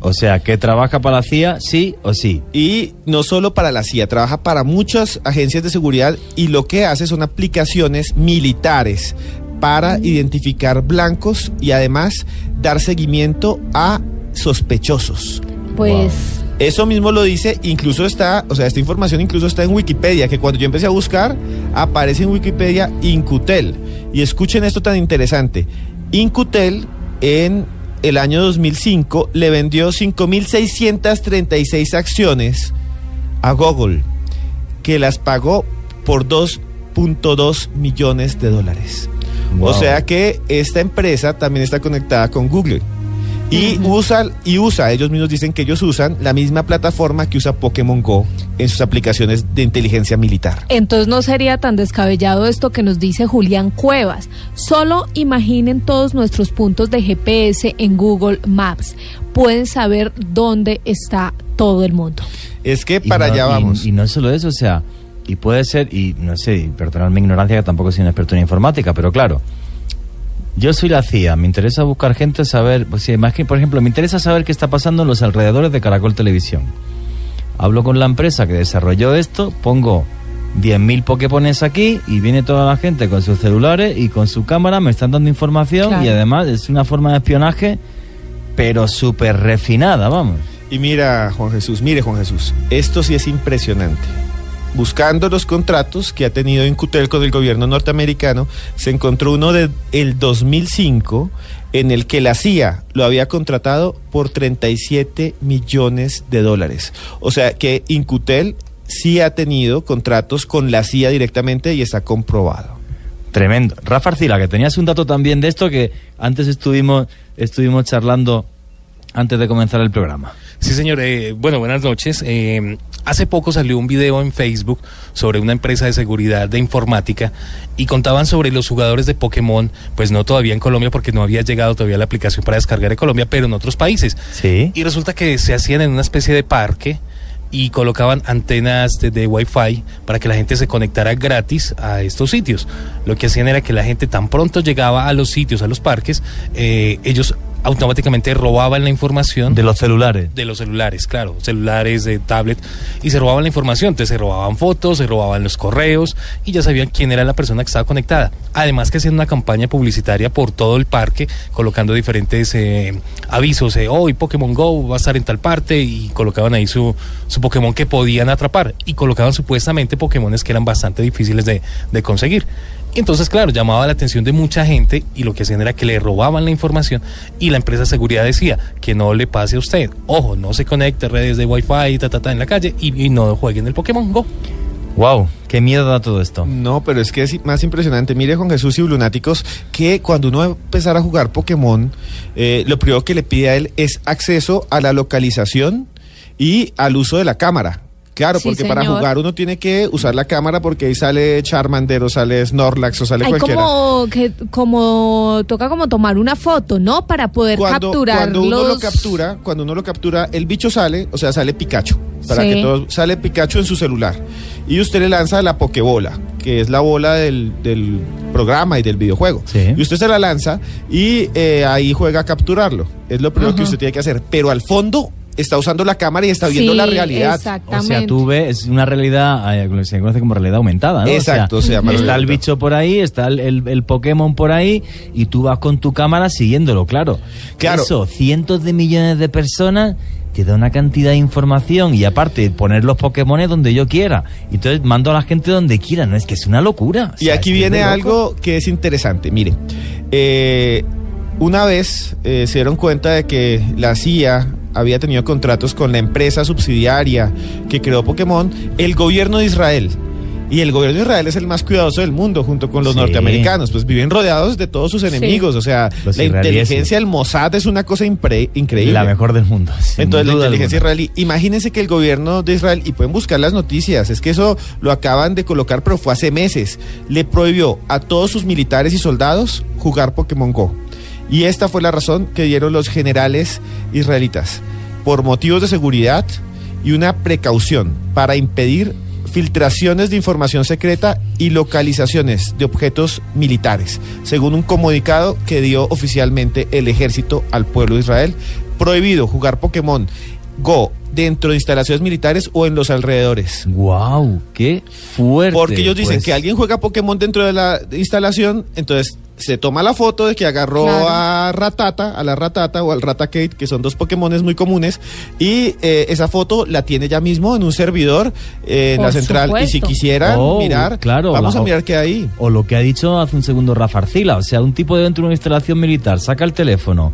O sea, que trabaja para la CIA, sí o sí. Y no solo para la CIA, trabaja para muchas agencias de seguridad y lo que hace son aplicaciones militares para identificar blancos y además dar seguimiento a sospechosos. Pues Eso mismo lo dice, incluso está, o sea, esta información incluso está en Wikipedia, que cuando yo empecé a buscar, aparece en Wikipedia Incutel. Y escuchen esto tan interesante. Incutel en el año 2005 le vendió 5.636 acciones a Google, que las pagó por 2.2 millones de dólares. Wow. O sea que esta empresa también está conectada con Google. Y usa, y usa, ellos mismos dicen que ellos usan la misma plataforma que usa Pokémon Go en sus aplicaciones de inteligencia militar. Entonces no sería tan descabellado esto que nos dice Julián Cuevas. Solo imaginen todos nuestros puntos de GPS en Google Maps. Pueden saber dónde está todo el mundo. Es que para no- allá vamos. Y, no solo eso, o sea, y puede ser, y no sé, y perdonad mi ignorancia, que tampoco soy un experto en informática, pero claro, yo soy la CIA, me interesa buscar gente, saber, pues sí, más que, por ejemplo, me interesa saber qué está pasando en los alrededores de Caracol Televisión. Hablo con la empresa que desarrolló esto, pongo 10.000 Poképones aquí y viene toda la gente con sus celulares y con su cámara, me están dando información Claro. y además es una forma de espionaje, pero súper refinada, vamos. Y mira, Juan Jesús, mire Juan Jesús, esto sí es impresionante. Buscando los contratos que ha tenido Incutel con el gobierno norteamericano, se encontró uno del el 2005 en el que la CIA lo había contratado por 37 millones de dólares. O sea que Incutel sí ha tenido contratos con la CIA directamente y está comprobado. Tremendo. Rafa Arcila, que tenías un dato también de esto que antes estuvimos, estuvimos charlando antes de comenzar el programa. Sí, señor. eh, bueno, buenas noches. Eh, hace poco salió un video en Facebook sobre una empresa de seguridad de informática y contaban sobre los jugadores de Pokémon, pues no todavía en Colombia porque no había llegado todavía la aplicación para descargar en Colombia, pero en otros países. Sí. Y resulta que se hacían en una especie de parque y colocaban antenas de, de Wi-Fi para que la gente se conectara gratis a estos sitios. Lo que hacían era que la gente tan pronto llegaba a los sitios, a los parques, eh, ellos automáticamente robaban la información De los celulares. de los celulares, claro, celulares, de tablet, y se robaban la información. Entonces se robaban fotos, se robaban los correos y ya sabían quién era la persona que estaba conectada. Además que hacían una campaña publicitaria por todo el parque, colocando diferentes eh, avisos. eh, hoy Pokémon Go va a estar en tal parte y colocaban ahí su, su Pokémon que podían atrapar y colocaban supuestamente Pokémones que eran bastante difíciles de, de conseguir. Y Entonces, claro, llamaba la atención de mucha gente y lo que hacían era que le robaban la información y la empresa de seguridad decía que no le pase a usted. Ojo, no se conecte a redes de Wi-Fi, ta, ta, ta, en la calle y, y no jueguen el Pokémon Go. Wow, qué miedo da todo esto. No, pero es que es más impresionante. Mire, Juan Jesús y Lunáticos, que cuando uno va a empezar a jugar Pokémon, eh, lo primero que le pide a él es acceso a la localización y al uso de la cámara. Claro, Sí, porque para jugar uno tiene que usar la cámara porque ahí sale Charmander o sale Snorlax o sale Hay cualquiera. como que como toca como tomar una foto, ¿no? Para poder cuando, capturar cuando uno los lo captura, cuando uno lo captura, el bicho sale, o sea, sale Pikachu. Para Sí. que todo sale Pikachu en su celular. Y usted le lanza la Pokébola, que es la bola del, del programa y del videojuego. Sí. Y usted se la lanza y eh, ahí juega a capturarlo. Es lo primero que usted tiene que hacer. Pero al fondo está usando la cámara y está viendo Sí, la realidad. O sea, Exactamente. tú ves es una realidad, eh, se conoce como realidad aumentada, ¿no? Exacto, O sea, se está el bicho por ahí, está el, el- el Pokémon por ahí y tú vas con tu cámara siguiéndolo, claro. Claro. Eso, cientos de millones de personas te da una cantidad de información y aparte poner los Pokémon donde yo quiera. Entonces mando a la gente donde quiera, no es que es una locura. O Y aquí viene algo que es interesante. Mire, eh, una vez eh, se dieron cuenta de que la CIA había tenido contratos con la empresa subsidiaria que creó Pokémon, el gobierno de Israel. Y el gobierno de Israel es el más cuidadoso del mundo junto con los Sí. norteamericanos, pues viven rodeados de todos sus enemigos, o sea, Los la inteligencia del Mossad es una cosa impre- increíble. La mejor del mundo. Entonces, la inteligencia alguna. israelí. Imagínense que el gobierno de Israel, y pueden buscar las noticias, es que eso lo acaban de colocar, pero fue hace meses, le prohibió a todos sus militares y soldados jugar Pokémon Go. Y esta fue la razón que dieron los generales israelitas, por motivos de seguridad y una precaución para impedir filtraciones de información secreta y localizaciones de objetos militares, según un comunicado que dio oficialmente el ejército al pueblo de Israel. Prohibido jugar Pokémon Go dentro de instalaciones militares o en los alrededores. Wow, qué fuerte. Porque ellos dicen pues. que alguien juega Pokémon dentro de la instalación, entonces se toma la foto de que agarró Claro. a Ratata, a la Ratata o al Raticate, que son dos Pokémones muy comunes, y eh, esa foto la tiene ya mismo en un servidor eh, en la central. Y si quisieran Oh, mirar, claro, vamos la- a mirar qué hay. O lo que ha dicho hace un segundo Rafa Arcila, o sea, un tipo dentro de una instalación militar saca el teléfono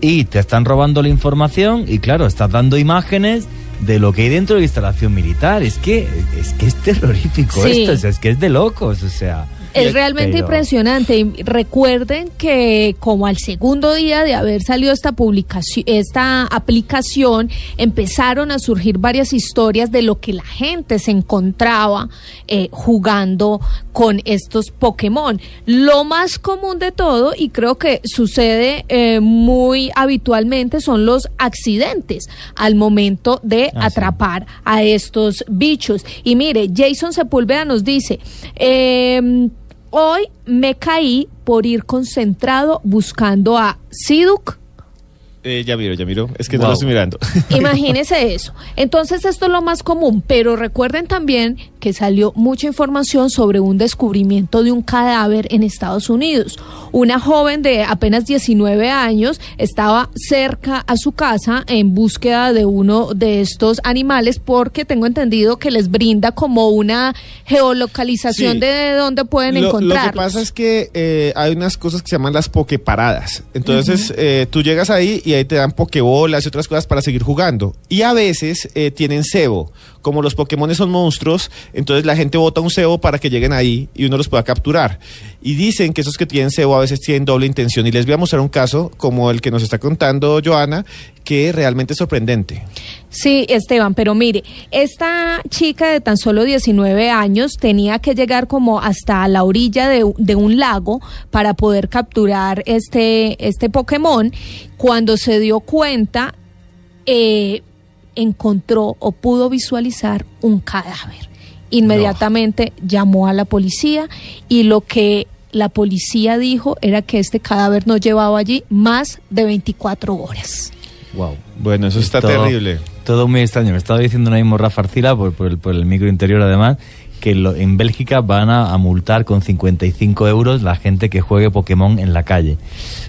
y te están robando la información y claro, estás dando imágenes de lo que hay dentro de la instalación militar. Es que es que es terrorífico Sí. esto, o sea, es que es de locos, o sea. Es realmente impresionante. Y Recuerden que como al segundo día de haber salido esta publicación, esta aplicación, empezaron a surgir varias historias de lo que la gente se encontraba eh, jugando con estos Pokémon. Lo más común de todo, y creo que sucede eh, muy habitualmente, son los accidentes al momento de Ah, sí. atrapar a estos bichos. Y mire, Jason Sepúlveda nos dice, em, hoy me caí por ir concentrado buscando a Siduk. Eh, ya miro, ya miro. Es que no lo estoy mirando. Imagínese eso. Entonces esto es lo más común, pero recuerden también que salió mucha información sobre un descubrimiento de un cadáver en Estados Unidos. Una joven de apenas 19 años estaba cerca a su casa en búsqueda de uno de estos animales porque tengo entendido que les brinda como una geolocalización Sí. de dónde pueden Lo, lo que pasa es que eh, hay unas cosas que se llaman las pokeparadas. Entonces, eh, tú llegas ahí y ahí te dan pokebolas y otras cosas para seguir jugando. Y a veces eh, tienen cebo. Como los Pokémon son monstruos, entonces la gente bota un cebo para que lleguen ahí y uno los pueda capturar. Y dicen que esos que tienen cebo a veces tienen doble intención. Y les voy a mostrar un caso como el que nos está contando Joana, que realmente es sorprendente. Sí, Esteban, pero mire, esta chica de tan solo 19 años tenía que llegar como hasta la orilla de, de un lago para poder capturar este, este Pokémon. Cuando se dio cuenta, eh, encontró o pudo visualizar un cadáver. Inmediatamente llamó a la policía y lo que la policía dijo era que este cadáver no llevaba allí más de 24 horas. Wow. Bueno, eso está Todo- terrible. Todo muy extraño. Me estaba diciendo una mismo Rafa Arcila, por, por el, por el micro interior además, que lo- en Bélgica van a, a multar con 55 euros la gente que juegue Pokémon en la calle.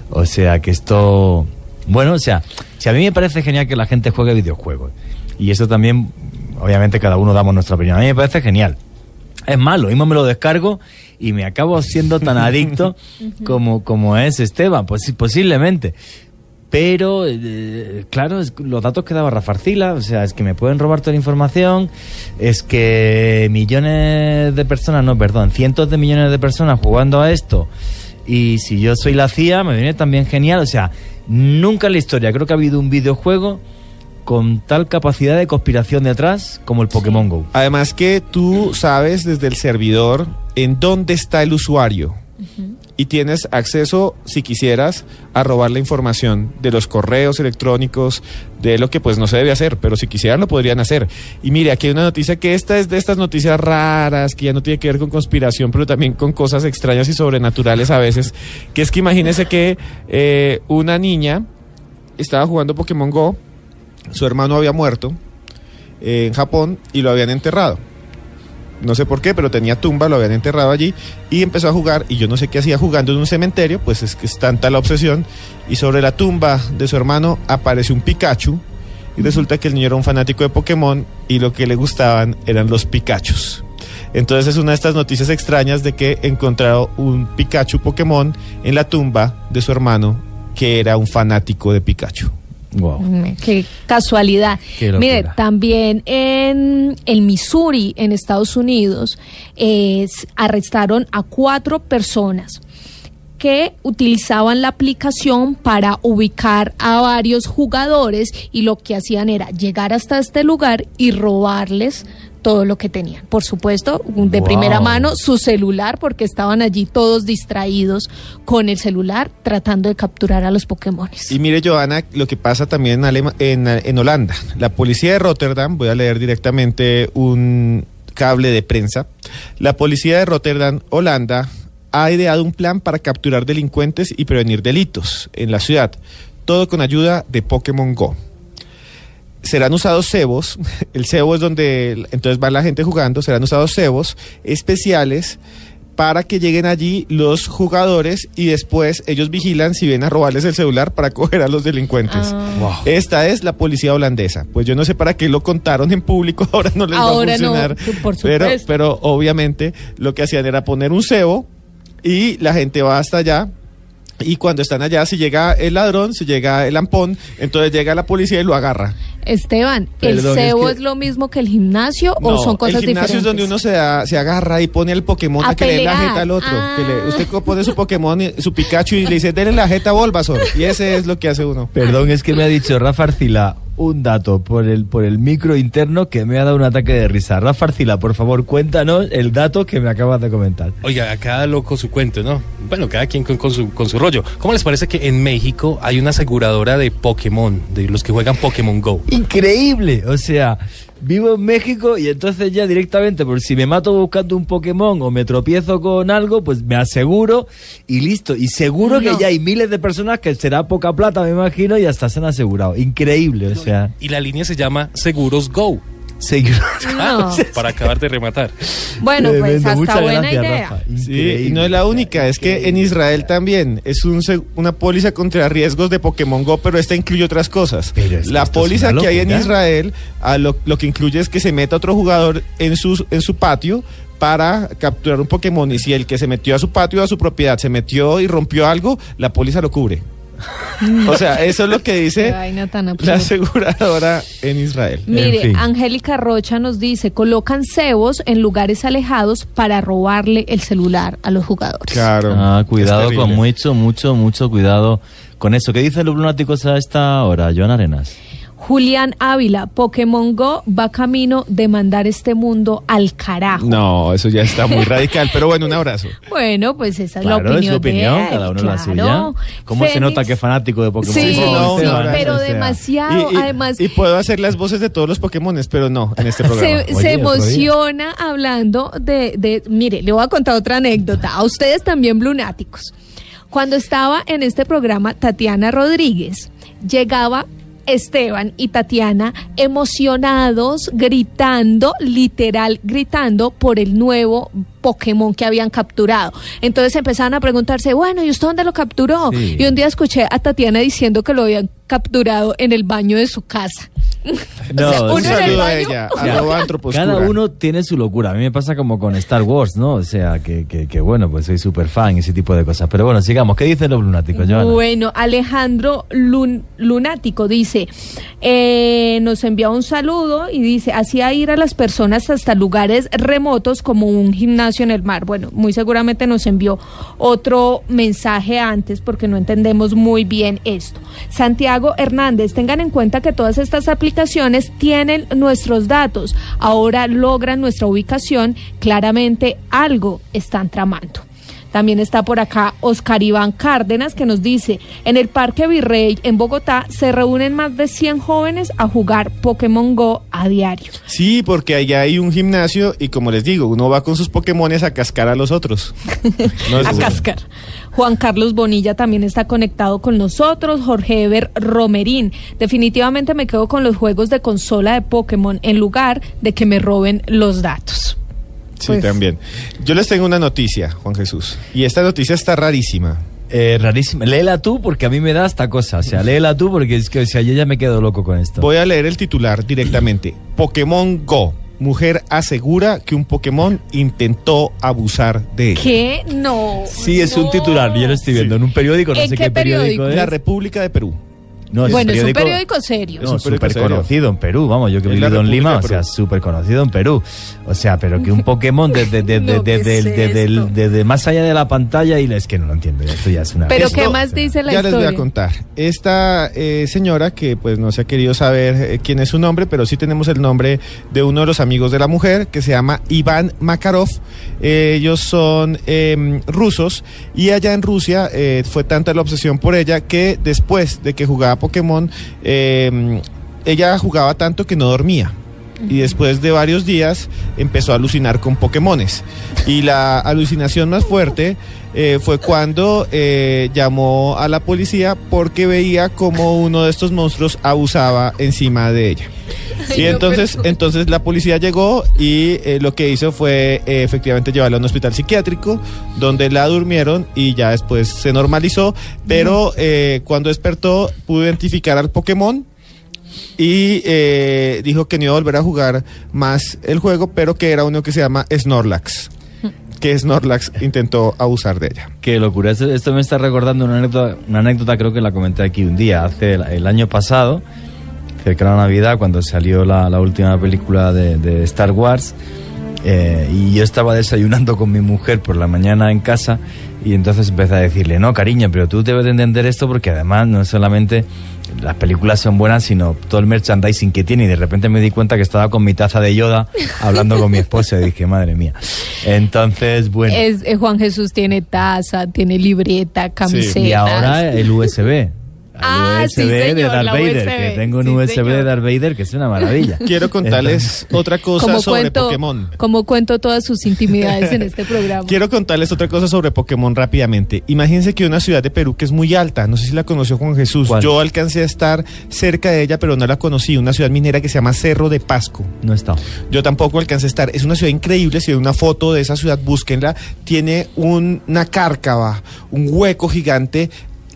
O sea que esto... Bueno, o sea, si a mí me parece genial que la gente juegue videojuegos. Y eso también, obviamente cada uno damos nuestra opinión. A mí me parece genial. Es malo, lo mismo me lo descargo y me acabo siendo tan adicto como, como es Esteban, pues posiblemente. Pero, eh, claro, es- los datos que daba Rafa Arcila, o sea, es que me pueden robar toda la información, es que millones de personas, no, perdón, cientos de millones de personas jugando a esto, y si yo soy la CIA, me viene también genial, o sea, nunca en la historia creo que ha habido un videojuego con tal capacidad de conspiración detrás como el Pokémon Go. Además que tú sabes desde el servidor en dónde está el usuario y tienes acceso, si quisieras, a robar la información de los correos electrónicos, de lo que pues no se debe hacer, pero si quisieran lo podrían hacer. Y mire, aquí hay una noticia que esta es de estas noticias raras, que ya no tiene que ver con conspiración, pero también con cosas extrañas y sobrenaturales a veces, que es que imagínese que eh, una niña estaba jugando Pokémon Go, su hermano había muerto eh, en Japón y lo habían enterrado. No sé por qué, pero tenía tumba, lo habían enterrado allí y empezó a jugar y yo no sé qué hacía jugando en un cementerio, pues es que es tanta la obsesión y sobre la tumba de su hermano aparece un Pikachu y resulta que el niño era un fanático de Pokémon y lo que le gustaban eran los Pikachus. Entonces es una de estas noticias extrañas de que encontraron un Pikachu Pokémon en la tumba de su hermano que era un fanático de Pikachu. Wow. Mm, Qué casualidad. Qué. Mire, también en el Missouri, en Estados Unidos, eh, arrestaron a cuatro personas que utilizaban la aplicación para ubicar a varios jugadores y lo que hacían era llegar hasta este lugar y robarles todo lo que tenían. Por supuesto, de Wow. primera mano su celular porque estaban allí todos distraídos con el celular tratando de capturar a los Pokémon. Y mire, Joana, lo que pasa también en, Alema- en, en Holanda. La policía de Rotterdam, voy a leer directamente un cable de prensa. La policía de Rotterdam, Holanda, ha ideado un plan para capturar delincuentes y prevenir delitos en la ciudad. Todo con ayuda de Pokémon Go. Serán usados cebos, el cebo es donde entonces va la gente jugando, serán usados cebos especiales para que lleguen allí los jugadores y después ellos vigilan si ven a robarles el celular para coger a los delincuentes. Ah. Esta es la policía holandesa. Pues yo no sé para qué lo contaron en público, ahora no les Ahora va a no, funcionar. por pero, pero obviamente lo que hacían era poner un cebo y la gente va hasta allá. Y cuando están allá, si llega el ladrón, si llega el ampón, entonces llega la policía y lo agarra. Esteban, ¿el es cebo que- es, lo mismo que el gimnasio o son cosas el gimnasio diferentes? es donde uno se, da- se agarra y pone el Pokémon a, A que le dé la jeta al otro. Ah. Que le- usted pone su Pokémon, y- su Pikachu y le dice, denle la jeta a Bulbasaur. Y ese es lo que hace uno. Perdón, es que me ha dicho Rafa Arcila un dato por el, por el micro interno que me ha dado un ataque de risa. Rafa Arcila, por favor, cuéntanos el dato que me acabas de comentar. Oiga, a cada loco su cuento, ¿no? Bueno, cada quien con, con su, con su rollo. ¿Cómo les parece que en México hay una aseguradora de Pokémon, de los que juegan Pokémon Go? Increíble, o sea, vivo en México y entonces ya directamente, por si me mato buscando un Pokémon o me tropiezo con algo, pues me aseguro y listo. Y seguro que ya hay miles de personas que será poca plata, me imagino, y hasta se han asegurado. Increíble, o sea, Y la línea se llama Seguros Go. Seguro. No. Para acabar de rematar. Bueno, pues hasta muchas buena gracias, idea. Rafa. Sí, y no es la única, es que en Israel también es un seg- una póliza contra riesgos de Pokémon Go, pero esta incluye otras cosas. Pero es que la póliza que hay en. Israel a lo, lo que incluye es que se meta otro jugador en su, en su patio para capturar un Pokémon y si el que se metió a su patio, a su propiedad, se metió y rompió algo, la póliza lo cubre. O sea, eso es lo que dice la aseguradora en Israel. Mire, En fin. Angélica Rocha nos dice, colocan cebos en lugares alejados para robarle el celular a los jugadores. Claro. Ah, cuidado con mucho, mucho, mucho cuidado con eso. ¿Qué dicen los lunáticos a esta hora, Joan Arenas? Julián Ávila, Pokémon Go va camino de mandar este mundo al carajo. No, eso ya está muy radical, pero bueno, un abrazo. Bueno, pues esa es la opinión, es su opinión, de él, cada uno la claro. suya. ¿Cómo se nota que es fanático de Pokémon? Sí, Sí, sí, no, pero demasiado, Y- y- además... y puedo hacer las voces de todos los Pokémones, pero no en este programa. se, Oye, se otro día. emociona hablando de, de- Mire, le voy a contar otra anécdota. A ustedes también, Blunáticos. Cuando estaba en este programa, Tatiana Rodríguez llegaba. Esteban y Tatiana emocionados, gritando, literal, gritando por el nuevo Pokémon que habían capturado. Entonces empezaron a preguntarse, bueno, ¿y usted dónde lo capturó? Sí. Y un día escuché a Tatiana diciendo que lo habían capturado en el baño de su casa. No, O sea, uno en el baño- ella, O sea. Cada uno tiene su locura. A mí me pasa como con Star Wars, ¿no? O sea, que, que, que bueno, pues soy súper fan y ese tipo de cosas. Pero bueno, sigamos. ¿Qué dicen los lunáticos, Joana? Bueno, Alejandro Lun- Lunático dice, eh, nos envía un saludo y dice, hacía ir a las personas hasta lugares remotos como un gimnasio en el mar. Bueno, muy seguramente nos envió otro mensaje antes porque no entendemos muy bien esto. Santiago Hernández, tengan en cuenta que todas estas aplicaciones tienen nuestros datos. Ahora logran nuestra ubicación. Claramente algo están tramando. También está por acá Oscar Iván Cárdenas que nos dice, en el Parque Virrey en Bogotá se reúnen más de 100 jóvenes a jugar Pokémon Go a diario. Sí, porque allá hay un gimnasio y como les digo, uno va con sus Pokémones a cascar a los otros. No, a cascar. Juan Carlos Bonilla también está conectado con nosotros, Jorge Ever Romerín. Definitivamente me quedo con los juegos de consola de Pokémon en lugar de que me roben los datos. Sí, Pues- también. Yo les tengo una noticia, Juan Jesús. Y esta noticia está rarísima. Eh, rarísimo. Léela tú porque a mí me da esta cosa. O sea, léela tú porque es que o sea, yo ya me quedo loco con esto. Voy a leer el titular directamente. Pokémon Go. Mujer asegura que un Pokémon intentó abusar de ella. ¿Qué? No. Sí, es un titular. Yo lo estoy viendo en un periódico, no ¿En sé qué qué, periódico, periódico? es. La República de Perú. No, bueno, es un periódico serio. No, Es un periódico súper serio. conocido en Perú, vamos, yo que he Es vivido en Lima, o sea, súper conocido en Perú. O sea, pero que un Pokémon desde de, de, No, de- ¿qué de- es más allá de la pantalla y es que no lo entiendo, esto ya es una... Pero ¿qué más dice la ya les historia? voy a contar. Esta eh, señora que pues no se ha querido saber eh, quién es su nombre, pero sí tenemos el nombre de uno de los amigos de la mujer que se llama Iván Makarov. Ellos son eh, rusos y allá en Rusia eh, fue tanta la obsesión por ella que después de que jugaba Pokémon, eh, ella jugaba tanto que no dormía. Y después de varios días empezó a alucinar con Pokémones. Y la alucinación más fuerte eh, fue cuando eh, llamó a la policía porque veía como uno de estos monstruos abusaba encima de ella. Y entonces, entonces la policía llegó y eh, lo que hizo fue efectivamente llevarla a un hospital psiquiátrico donde la durmieron y ya después se normalizó. Pero cuando despertó pudo identificar al Pokémon y eh, dijo que no iba a volver a jugar más el juego, pero que era uno que se llama Snorlax. Que Snorlax intentó abusar de ella. Qué locura, esto, esto me está recordando una anécdota, una anécdota, creo que la comenté aquí un día, hace el, el año pasado. cercano a Navidad, cuando salió la, la última película de, de Star Wars. eh, y yo estaba desayunando con mi mujer por la mañana en casa y entonces empecé a decirle, no, cariño, pero tú debes de entender esto porque además no solamente las películas son buenas, sino todo el merchandising que tiene y de repente me di cuenta que estaba con mi taza de Yoda hablando con mi esposa y dije, madre mía. Entonces, bueno. Es, eh, Juan Jesús tiene taza, tiene libreta, camiseta. Y ahora el USB. Ah, USB sí, señor, de Darth la Vader, USB, que tengo un sí, USB señor. de Darth Vader que es una maravilla. Quiero contarles otra cosa Como sobre cuento, Pokémon. como cuento todas sus intimidades en este programa. Quiero contarles otra cosa sobre Pokémon rápidamente. Imagínense que una ciudad de Perú que es muy alta, no sé si la conoció Juan Jesús. Yo alcancé a estar cerca de ella, pero no la conocí. Una ciudad minera que se llama Cerro de Pasco. No está. Yo tampoco alcancé a estar. Es una ciudad increíble. Si hay una foto de esa ciudad, búsquenla. Tiene un- una cárcava, un hueco gigante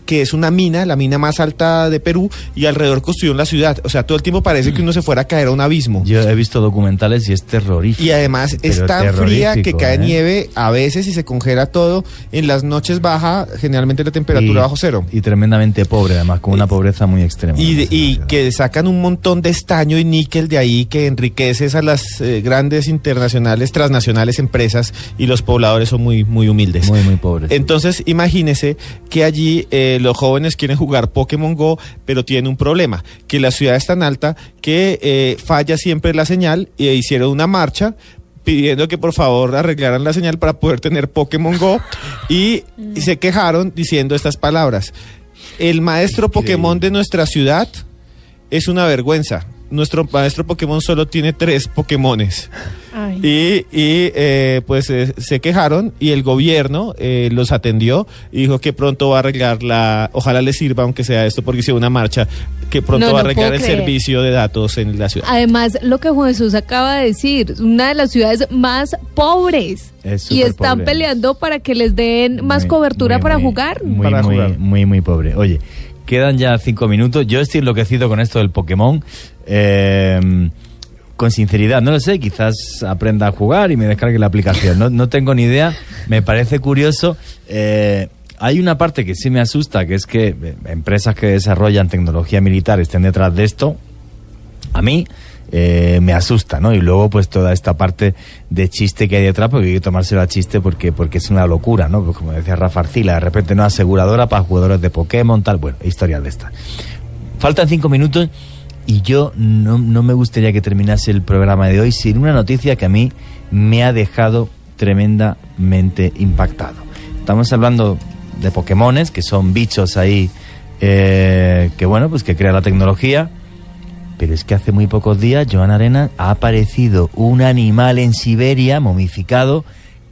que es una mina, la mina más alta de Perú, y alrededor construyeron la ciudad. O sea, todo el tiempo parece que uno se fuera a caer a un abismo. Yo he visto documentales y es terrorífico. Y además es tan fría que cae ¿eh? nieve a veces y se congela todo. En las noches baja generalmente la temperatura Y- bajo cero. Y tremendamente pobre, además, con una pobreza muy extrema. Y, de- y que sacan un montón de estaño y níquel de ahí que enriqueces a las eh, grandes internacionales, transnacionales empresas y los pobladores son muy, muy humildes. Muy, muy pobres. Entonces, imagínese que allí eh, los jóvenes quieren jugar Pokémon Go, pero tienen un problema, que la ciudad es tan alta que eh, falla siempre la señal y hicieron una marcha pidiendo que por favor arreglaran la señal para poder tener Pokémon Go y, y se quejaron diciendo estas palabras. El maestro Pokémon de nuestra ciudad es una vergüenza. Nuestro maestro Pokémon solo tiene tres Pokémones. Y, y, eh, pues eh, se quejaron y el gobierno eh, los atendió y dijo que pronto va a arreglar la, ojalá les sirva aunque sea esto porque hizo una marcha, que pronto No, va a arreglar el creer. servicio de datos en la ciudad. Además, lo que Juan Jesús acaba de decir, una de las ciudades más pobres. Es Y están pobre. peleando para que les den más Muy, cobertura muy, para muy, jugar. Muy, muy, muy, muy pobre. Oye, quedan ya cinco minutos. Yo estoy enloquecido con esto del Pokémon. Eh, con sinceridad, no lo sé, quizás aprenda a jugar y me descargue la aplicación. No, no tengo ni idea, me parece curioso. Eh, hay una parte que sí me asusta, que es que eh, empresas que desarrollan tecnología militar estén detrás de esto. A mí eh, me asusta, ¿no? Y luego pues toda esta parte de chiste que hay detrás, porque hay que tomárselo a chiste porque, porque es una locura, ¿no? Pues como decía Rafa Arcila, de repente no aseguradora para jugadores de Pokémon, tal, bueno, historias de estas. Faltan cinco minutos y yo no, no me gustaría que terminase el programa de hoy sin una noticia que a mí me ha dejado tremendamente impactado. Estamos hablando de Pokémones, que son bichos ahí eh, que bueno, pues que crea la tecnología. Pero es que hace muy pocos días, Joan Arena, ha aparecido un animal en Siberia momificado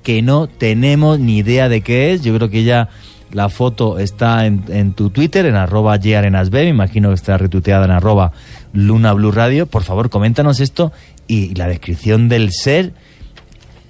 que no tenemos ni idea de qué es. Yo creo que ya la foto está en, en tu Twitter, en arroba yarenasb, me imagino que está retuiteada en arroba Luna Blue Radio. Por favor, coméntanos esto y la descripción del ser.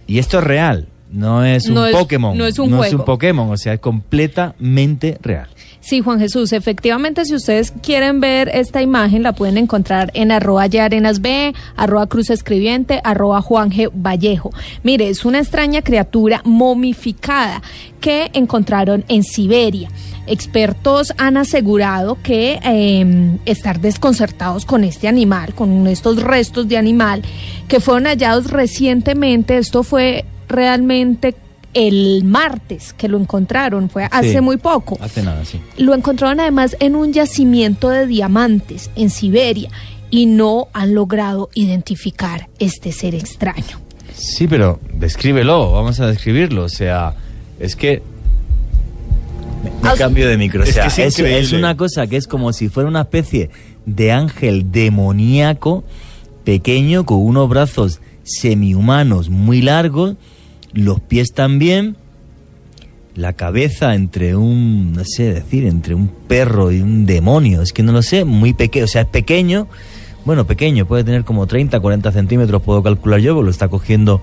Y esto es real, no es un No es- Pokémon. no es un no es un Pokémon, o sea, es completamente real. Sí, Juan Jesús, efectivamente, si ustedes quieren ver esta imagen, la pueden encontrar en arroba yarenasb, arroba cruz escribiente, arroba Juan. Vallejo. Mire, es una extraña criatura momificada que encontraron en Siberia. Expertos han asegurado que eh, estar desconcertados con este animal, con estos restos de animal que fueron hallados recientemente. Esto fue realmente el martes que lo encontraron, fue hace Sí. muy poco. Hace nada, sí. Lo encontraron además en un yacimiento de diamantes en Siberia y no han logrado identificar este ser extraño. Sí, pero descríbelo, vamos a describirlo. O sea, es que. Me, me cambio de micro. O es sea, que es es, increíble. es una cosa que es como si fuera una especie de ángel demoníaco pequeño con unos brazos semihumanos muy largos, los pies también, la cabeza entre un, no sé decir, entre un perro y un demonio, es que no lo sé, muy pequeño, o sea, es pequeño, bueno, pequeño, puede tener como 30, 40 centímetros, puedo calcular yo, porque lo está cogiendo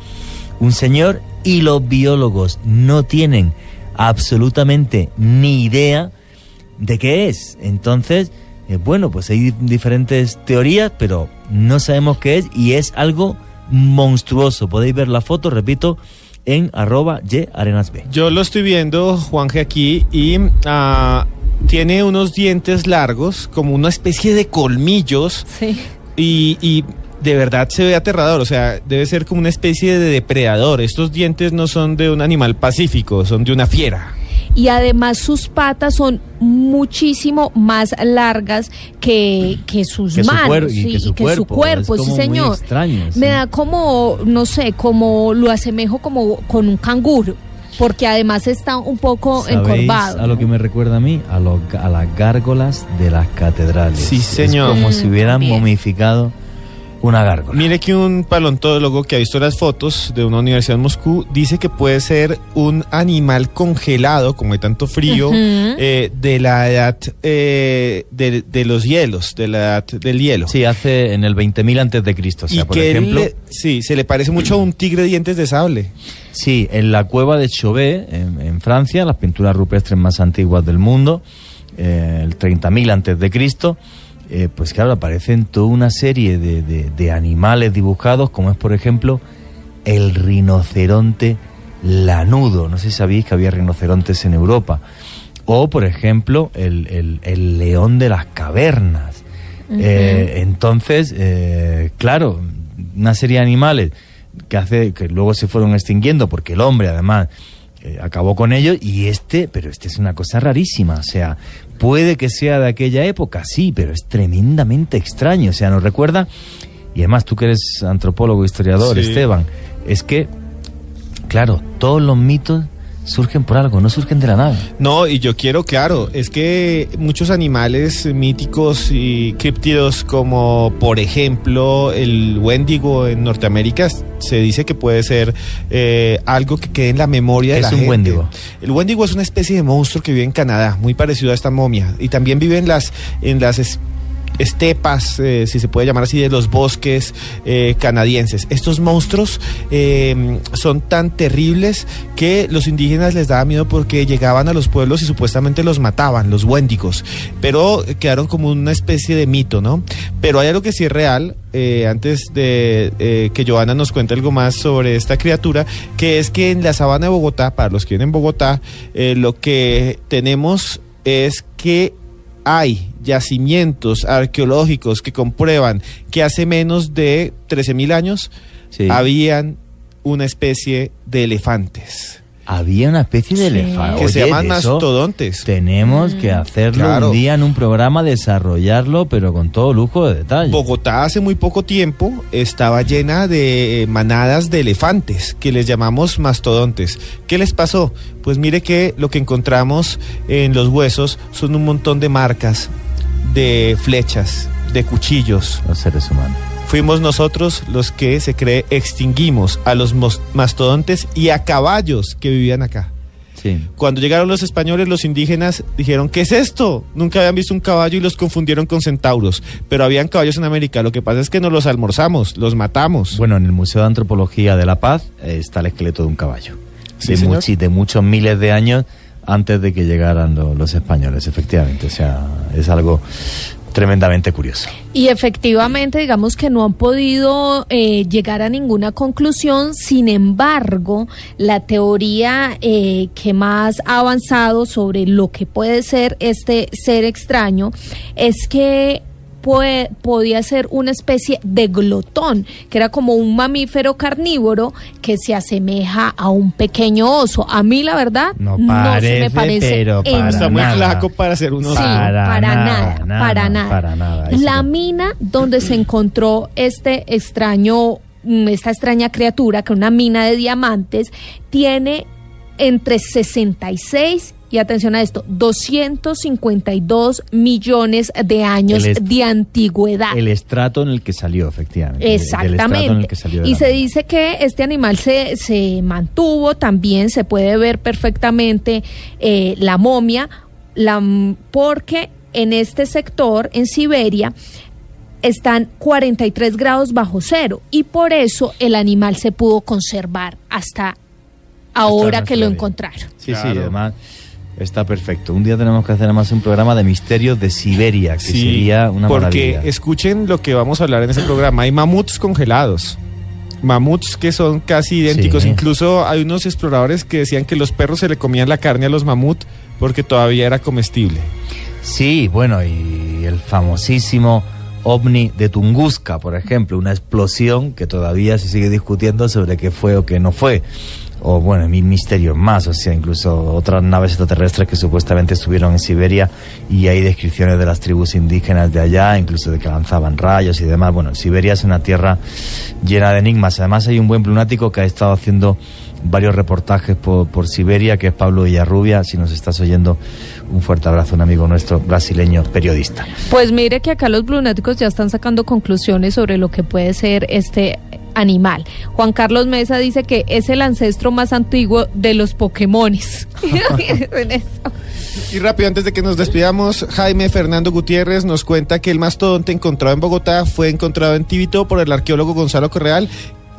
un señor, y los biólogos no tienen absolutamente ni idea de qué es. Entonces, eh, bueno, pues hay diferentes teorías, pero no sabemos qué es y es algo monstruoso. Podéis ver la foto, repito, en arroba yarenasb. Yo lo estoy viendo, Juanje, aquí y ah, tiene unos dientes largos, como una especie de colmillos. Sí. Y, y de verdad se ve aterrador, o sea, debe ser como una especie de depredador. Estos dientes no son de un animal pacífico, son de una fiera. Y además sus patas son muchísimo más largas que, que sus Que su manos cuer- y que su y que su cuerpo, sí muy señor. extraño, sí. Me da como, no sé, como lo asemejo como con un canguro, porque además está un poco ¿Sabéis encorvado. a lo que me recuerda a mí? A, lo- a las gárgolas de las catedrales. Sí, señor. Es como si Mm, hubieran también. momificado una gárgola. Mire que un paleontólogo que ha visto las fotos de una universidad en Moscú dice que puede ser un animal congelado, como hay tanto frío, eh, de la edad eh, de, de los hielos, de la edad del hielo. Sí, hace en el 20.000 antes de Cristo. O sea, y por que ejemplo, le- sí, se le parece mucho a un tigre de dientes de sable. sí, en la cueva de Chauvet, en, en Francia, las pinturas rupestres más antiguas del mundo, eh, el 30.000 antes de Cristo, eh, pues claro, aparecen toda una serie de, de- de animales dibujados, como es por ejemplo el rinoceronte lanudo. No sé si sabéis que había rinocerontes en Europa. O, por ejemplo, el, el- el león de las cavernas. Eh, entonces, eh, claro, una serie de animales que hace que luego se fueron extinguiendo porque el hombre además acabó con ellos y este, pero este es una cosa rarísima, o sea, puede que sea de aquella época, sí, pero es tremendamente extraño, o sea, nos recuerda y además tú que eres antropólogo, historiador, Sí. Esteban, es que claro, todos los mitos surgen por algo, no surgen de la nada. No, y yo quiero, claro, es que muchos animales míticos y críptidos, como por ejemplo el Wendigo en Norteamérica, se dice que puede ser eh, algo que quede en la memoria de ¿Qué la es un gente. Wendigo? El Wendigo es una especie de monstruo que vive en Canadá, muy parecido a esta momia, y también vive en las, en las estepas, eh, si se puede llamar así, de los bosques eh, canadienses. Estos monstruos eh, son tan terribles que los indígenas les daba miedo porque llegaban a los pueblos y supuestamente los mataban, los wendigos, pero quedaron como una especie de mito, ¿no? Pero hay algo que sí es real, antes de que Joana nos cuente algo más sobre esta criatura, que es que en la sabana de Bogotá, para los que vienen en Bogotá, lo que tenemos es que hay yacimientos arqueológicos que comprueban que hace menos de 13.000 años Sí. habían una especie de elefantes Había una especie de Sí. elefante. que se Oye, llaman de eso mastodontes. Tenemos que hacerlo Claro. un día en un programa, desarrollarlo, pero con todo lujo de detalle. Bogotá hace muy poco tiempo estaba llena de eh, manadas de elefantes que les llamamos mastodontes. ¿Qué les pasó? Pues mire que lo que encontramos en los huesos son un montón de marcas, de flechas, de cuchillos. Los seres humanos. Fuimos nosotros los que se cree extinguimos a los mastodontes y a caballos que vivían acá. Sí. Cuando llegaron los españoles, los indígenas dijeron, ¿qué es esto? Nunca habían visto un caballo y los confundieron con centauros. Pero habían caballos en América. Lo que pasa es que no los almorzamos, los matamos. Bueno, en el Museo de Antropología de La Paz eh, está el esqueleto de un caballo. Sí, de, muchos miles de años antes de que llegaran lo- los españoles, efectivamente. O sea, es algo tremendamente curioso. Y efectivamente, digamos que no han podido eh, llegar a ninguna conclusión. Sin embargo, la teoría eh, que más ha avanzado sobre lo que puede ser este ser extraño es que podía ser una especie de glotón, que era como un mamífero carnívoro que se asemeja a un pequeño oso. A mí, la verdad, No se me parece, parece pero para Está muy flaco para ser un Sí, oso. para, Para nada, nada, nada, para nada. para nada. Eso La mina donde se encontró este extraño, mm, esta extraña criatura, que es una mina de diamantes, tiene entre 66 y atención a esto, 252 millones de años de antigüedad. El estrato en el que salió, efectivamente. el Exactamente. que salió de Y se dice que este animal se, se mantuvo, también se puede ver perfectamente eh, la momia, la, porque en este sector, en Siberia, están 43 grados bajo cero y por eso el animal se pudo conservar hasta ahora que lo encontraron. Sí, sí, además está perfecto. Un día tenemos que hacer además un programa de misterios de Siberia, que Sí, sería una porque maravilla. escuchen lo que vamos a hablar en ese programa. Hay mamuts congelados. mamuts que son casi idénticos. Sí. Incluso hay unos exploradores que decían que los perros se le comían la carne a los mamuts porque todavía era comestible. Sí, bueno, y el famosísimo ovni de Tunguska, por ejemplo, una explosión que todavía se sigue discutiendo sobre qué fue o qué no fue. O bueno, mil misterios más, o sea, incluso otras naves extraterrestres que supuestamente estuvieron en Siberia y hay descripciones de las tribus indígenas de allá, incluso de que lanzaban rayos y demás. Bueno, Siberia es una tierra llena de enigmas. Además hay un buen lunático que ha estado haciendo varios reportajes por, por Siberia, que es Pablo Villarrubia. Si nos estás oyendo, un fuerte abrazo, un amigo nuestro brasileño periodista. Pues mire que acá los blunáticos ya están sacando conclusiones sobre lo que puede ser este animal. Juan Carlos Mesa dice que es el ancestro más antiguo de los Pokémones. Y rápido, antes de que nos despidamos, Jaime Fernando Gutiérrez nos cuenta que el mastodonte encontrado en Bogotá fue encontrado en Tíbito por el arqueólogo Gonzalo Correal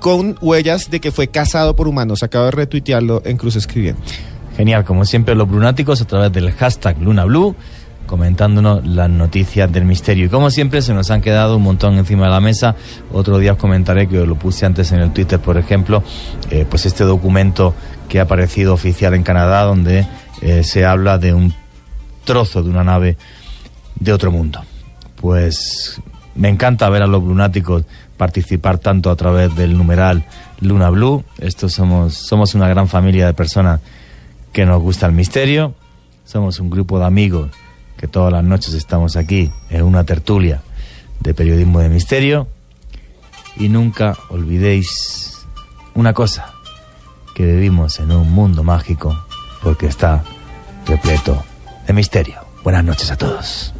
con huellas de que fue cazado por humanos. Acabo de retuitearlo en Cruz Escribiendo. Genial, como siempre, los brunáticos a través del hashtag LunaBlue comentándonos las noticias del misterio. Y como siempre, se nos han quedado un montón encima de la mesa. Otro día os comentaré que lo puse antes en el Twitter, por ejemplo, eh, pues este documento que ha aparecido oficial en Canadá, donde eh, se habla de un trozo de una nave de otro mundo. Pues me encanta ver a los lunáticos participar tanto a través del numeral Luna Blue. Estos somos, somos una gran familia de personas que nos gusta el misterio. Somos un grupo de amigos que todas las noches estamos aquí en una tertulia de periodismo de misterio. Y nunca olvidéis una cosa, que vivimos en un mundo mágico porque está repleto de misterio. Buenas noches a todos.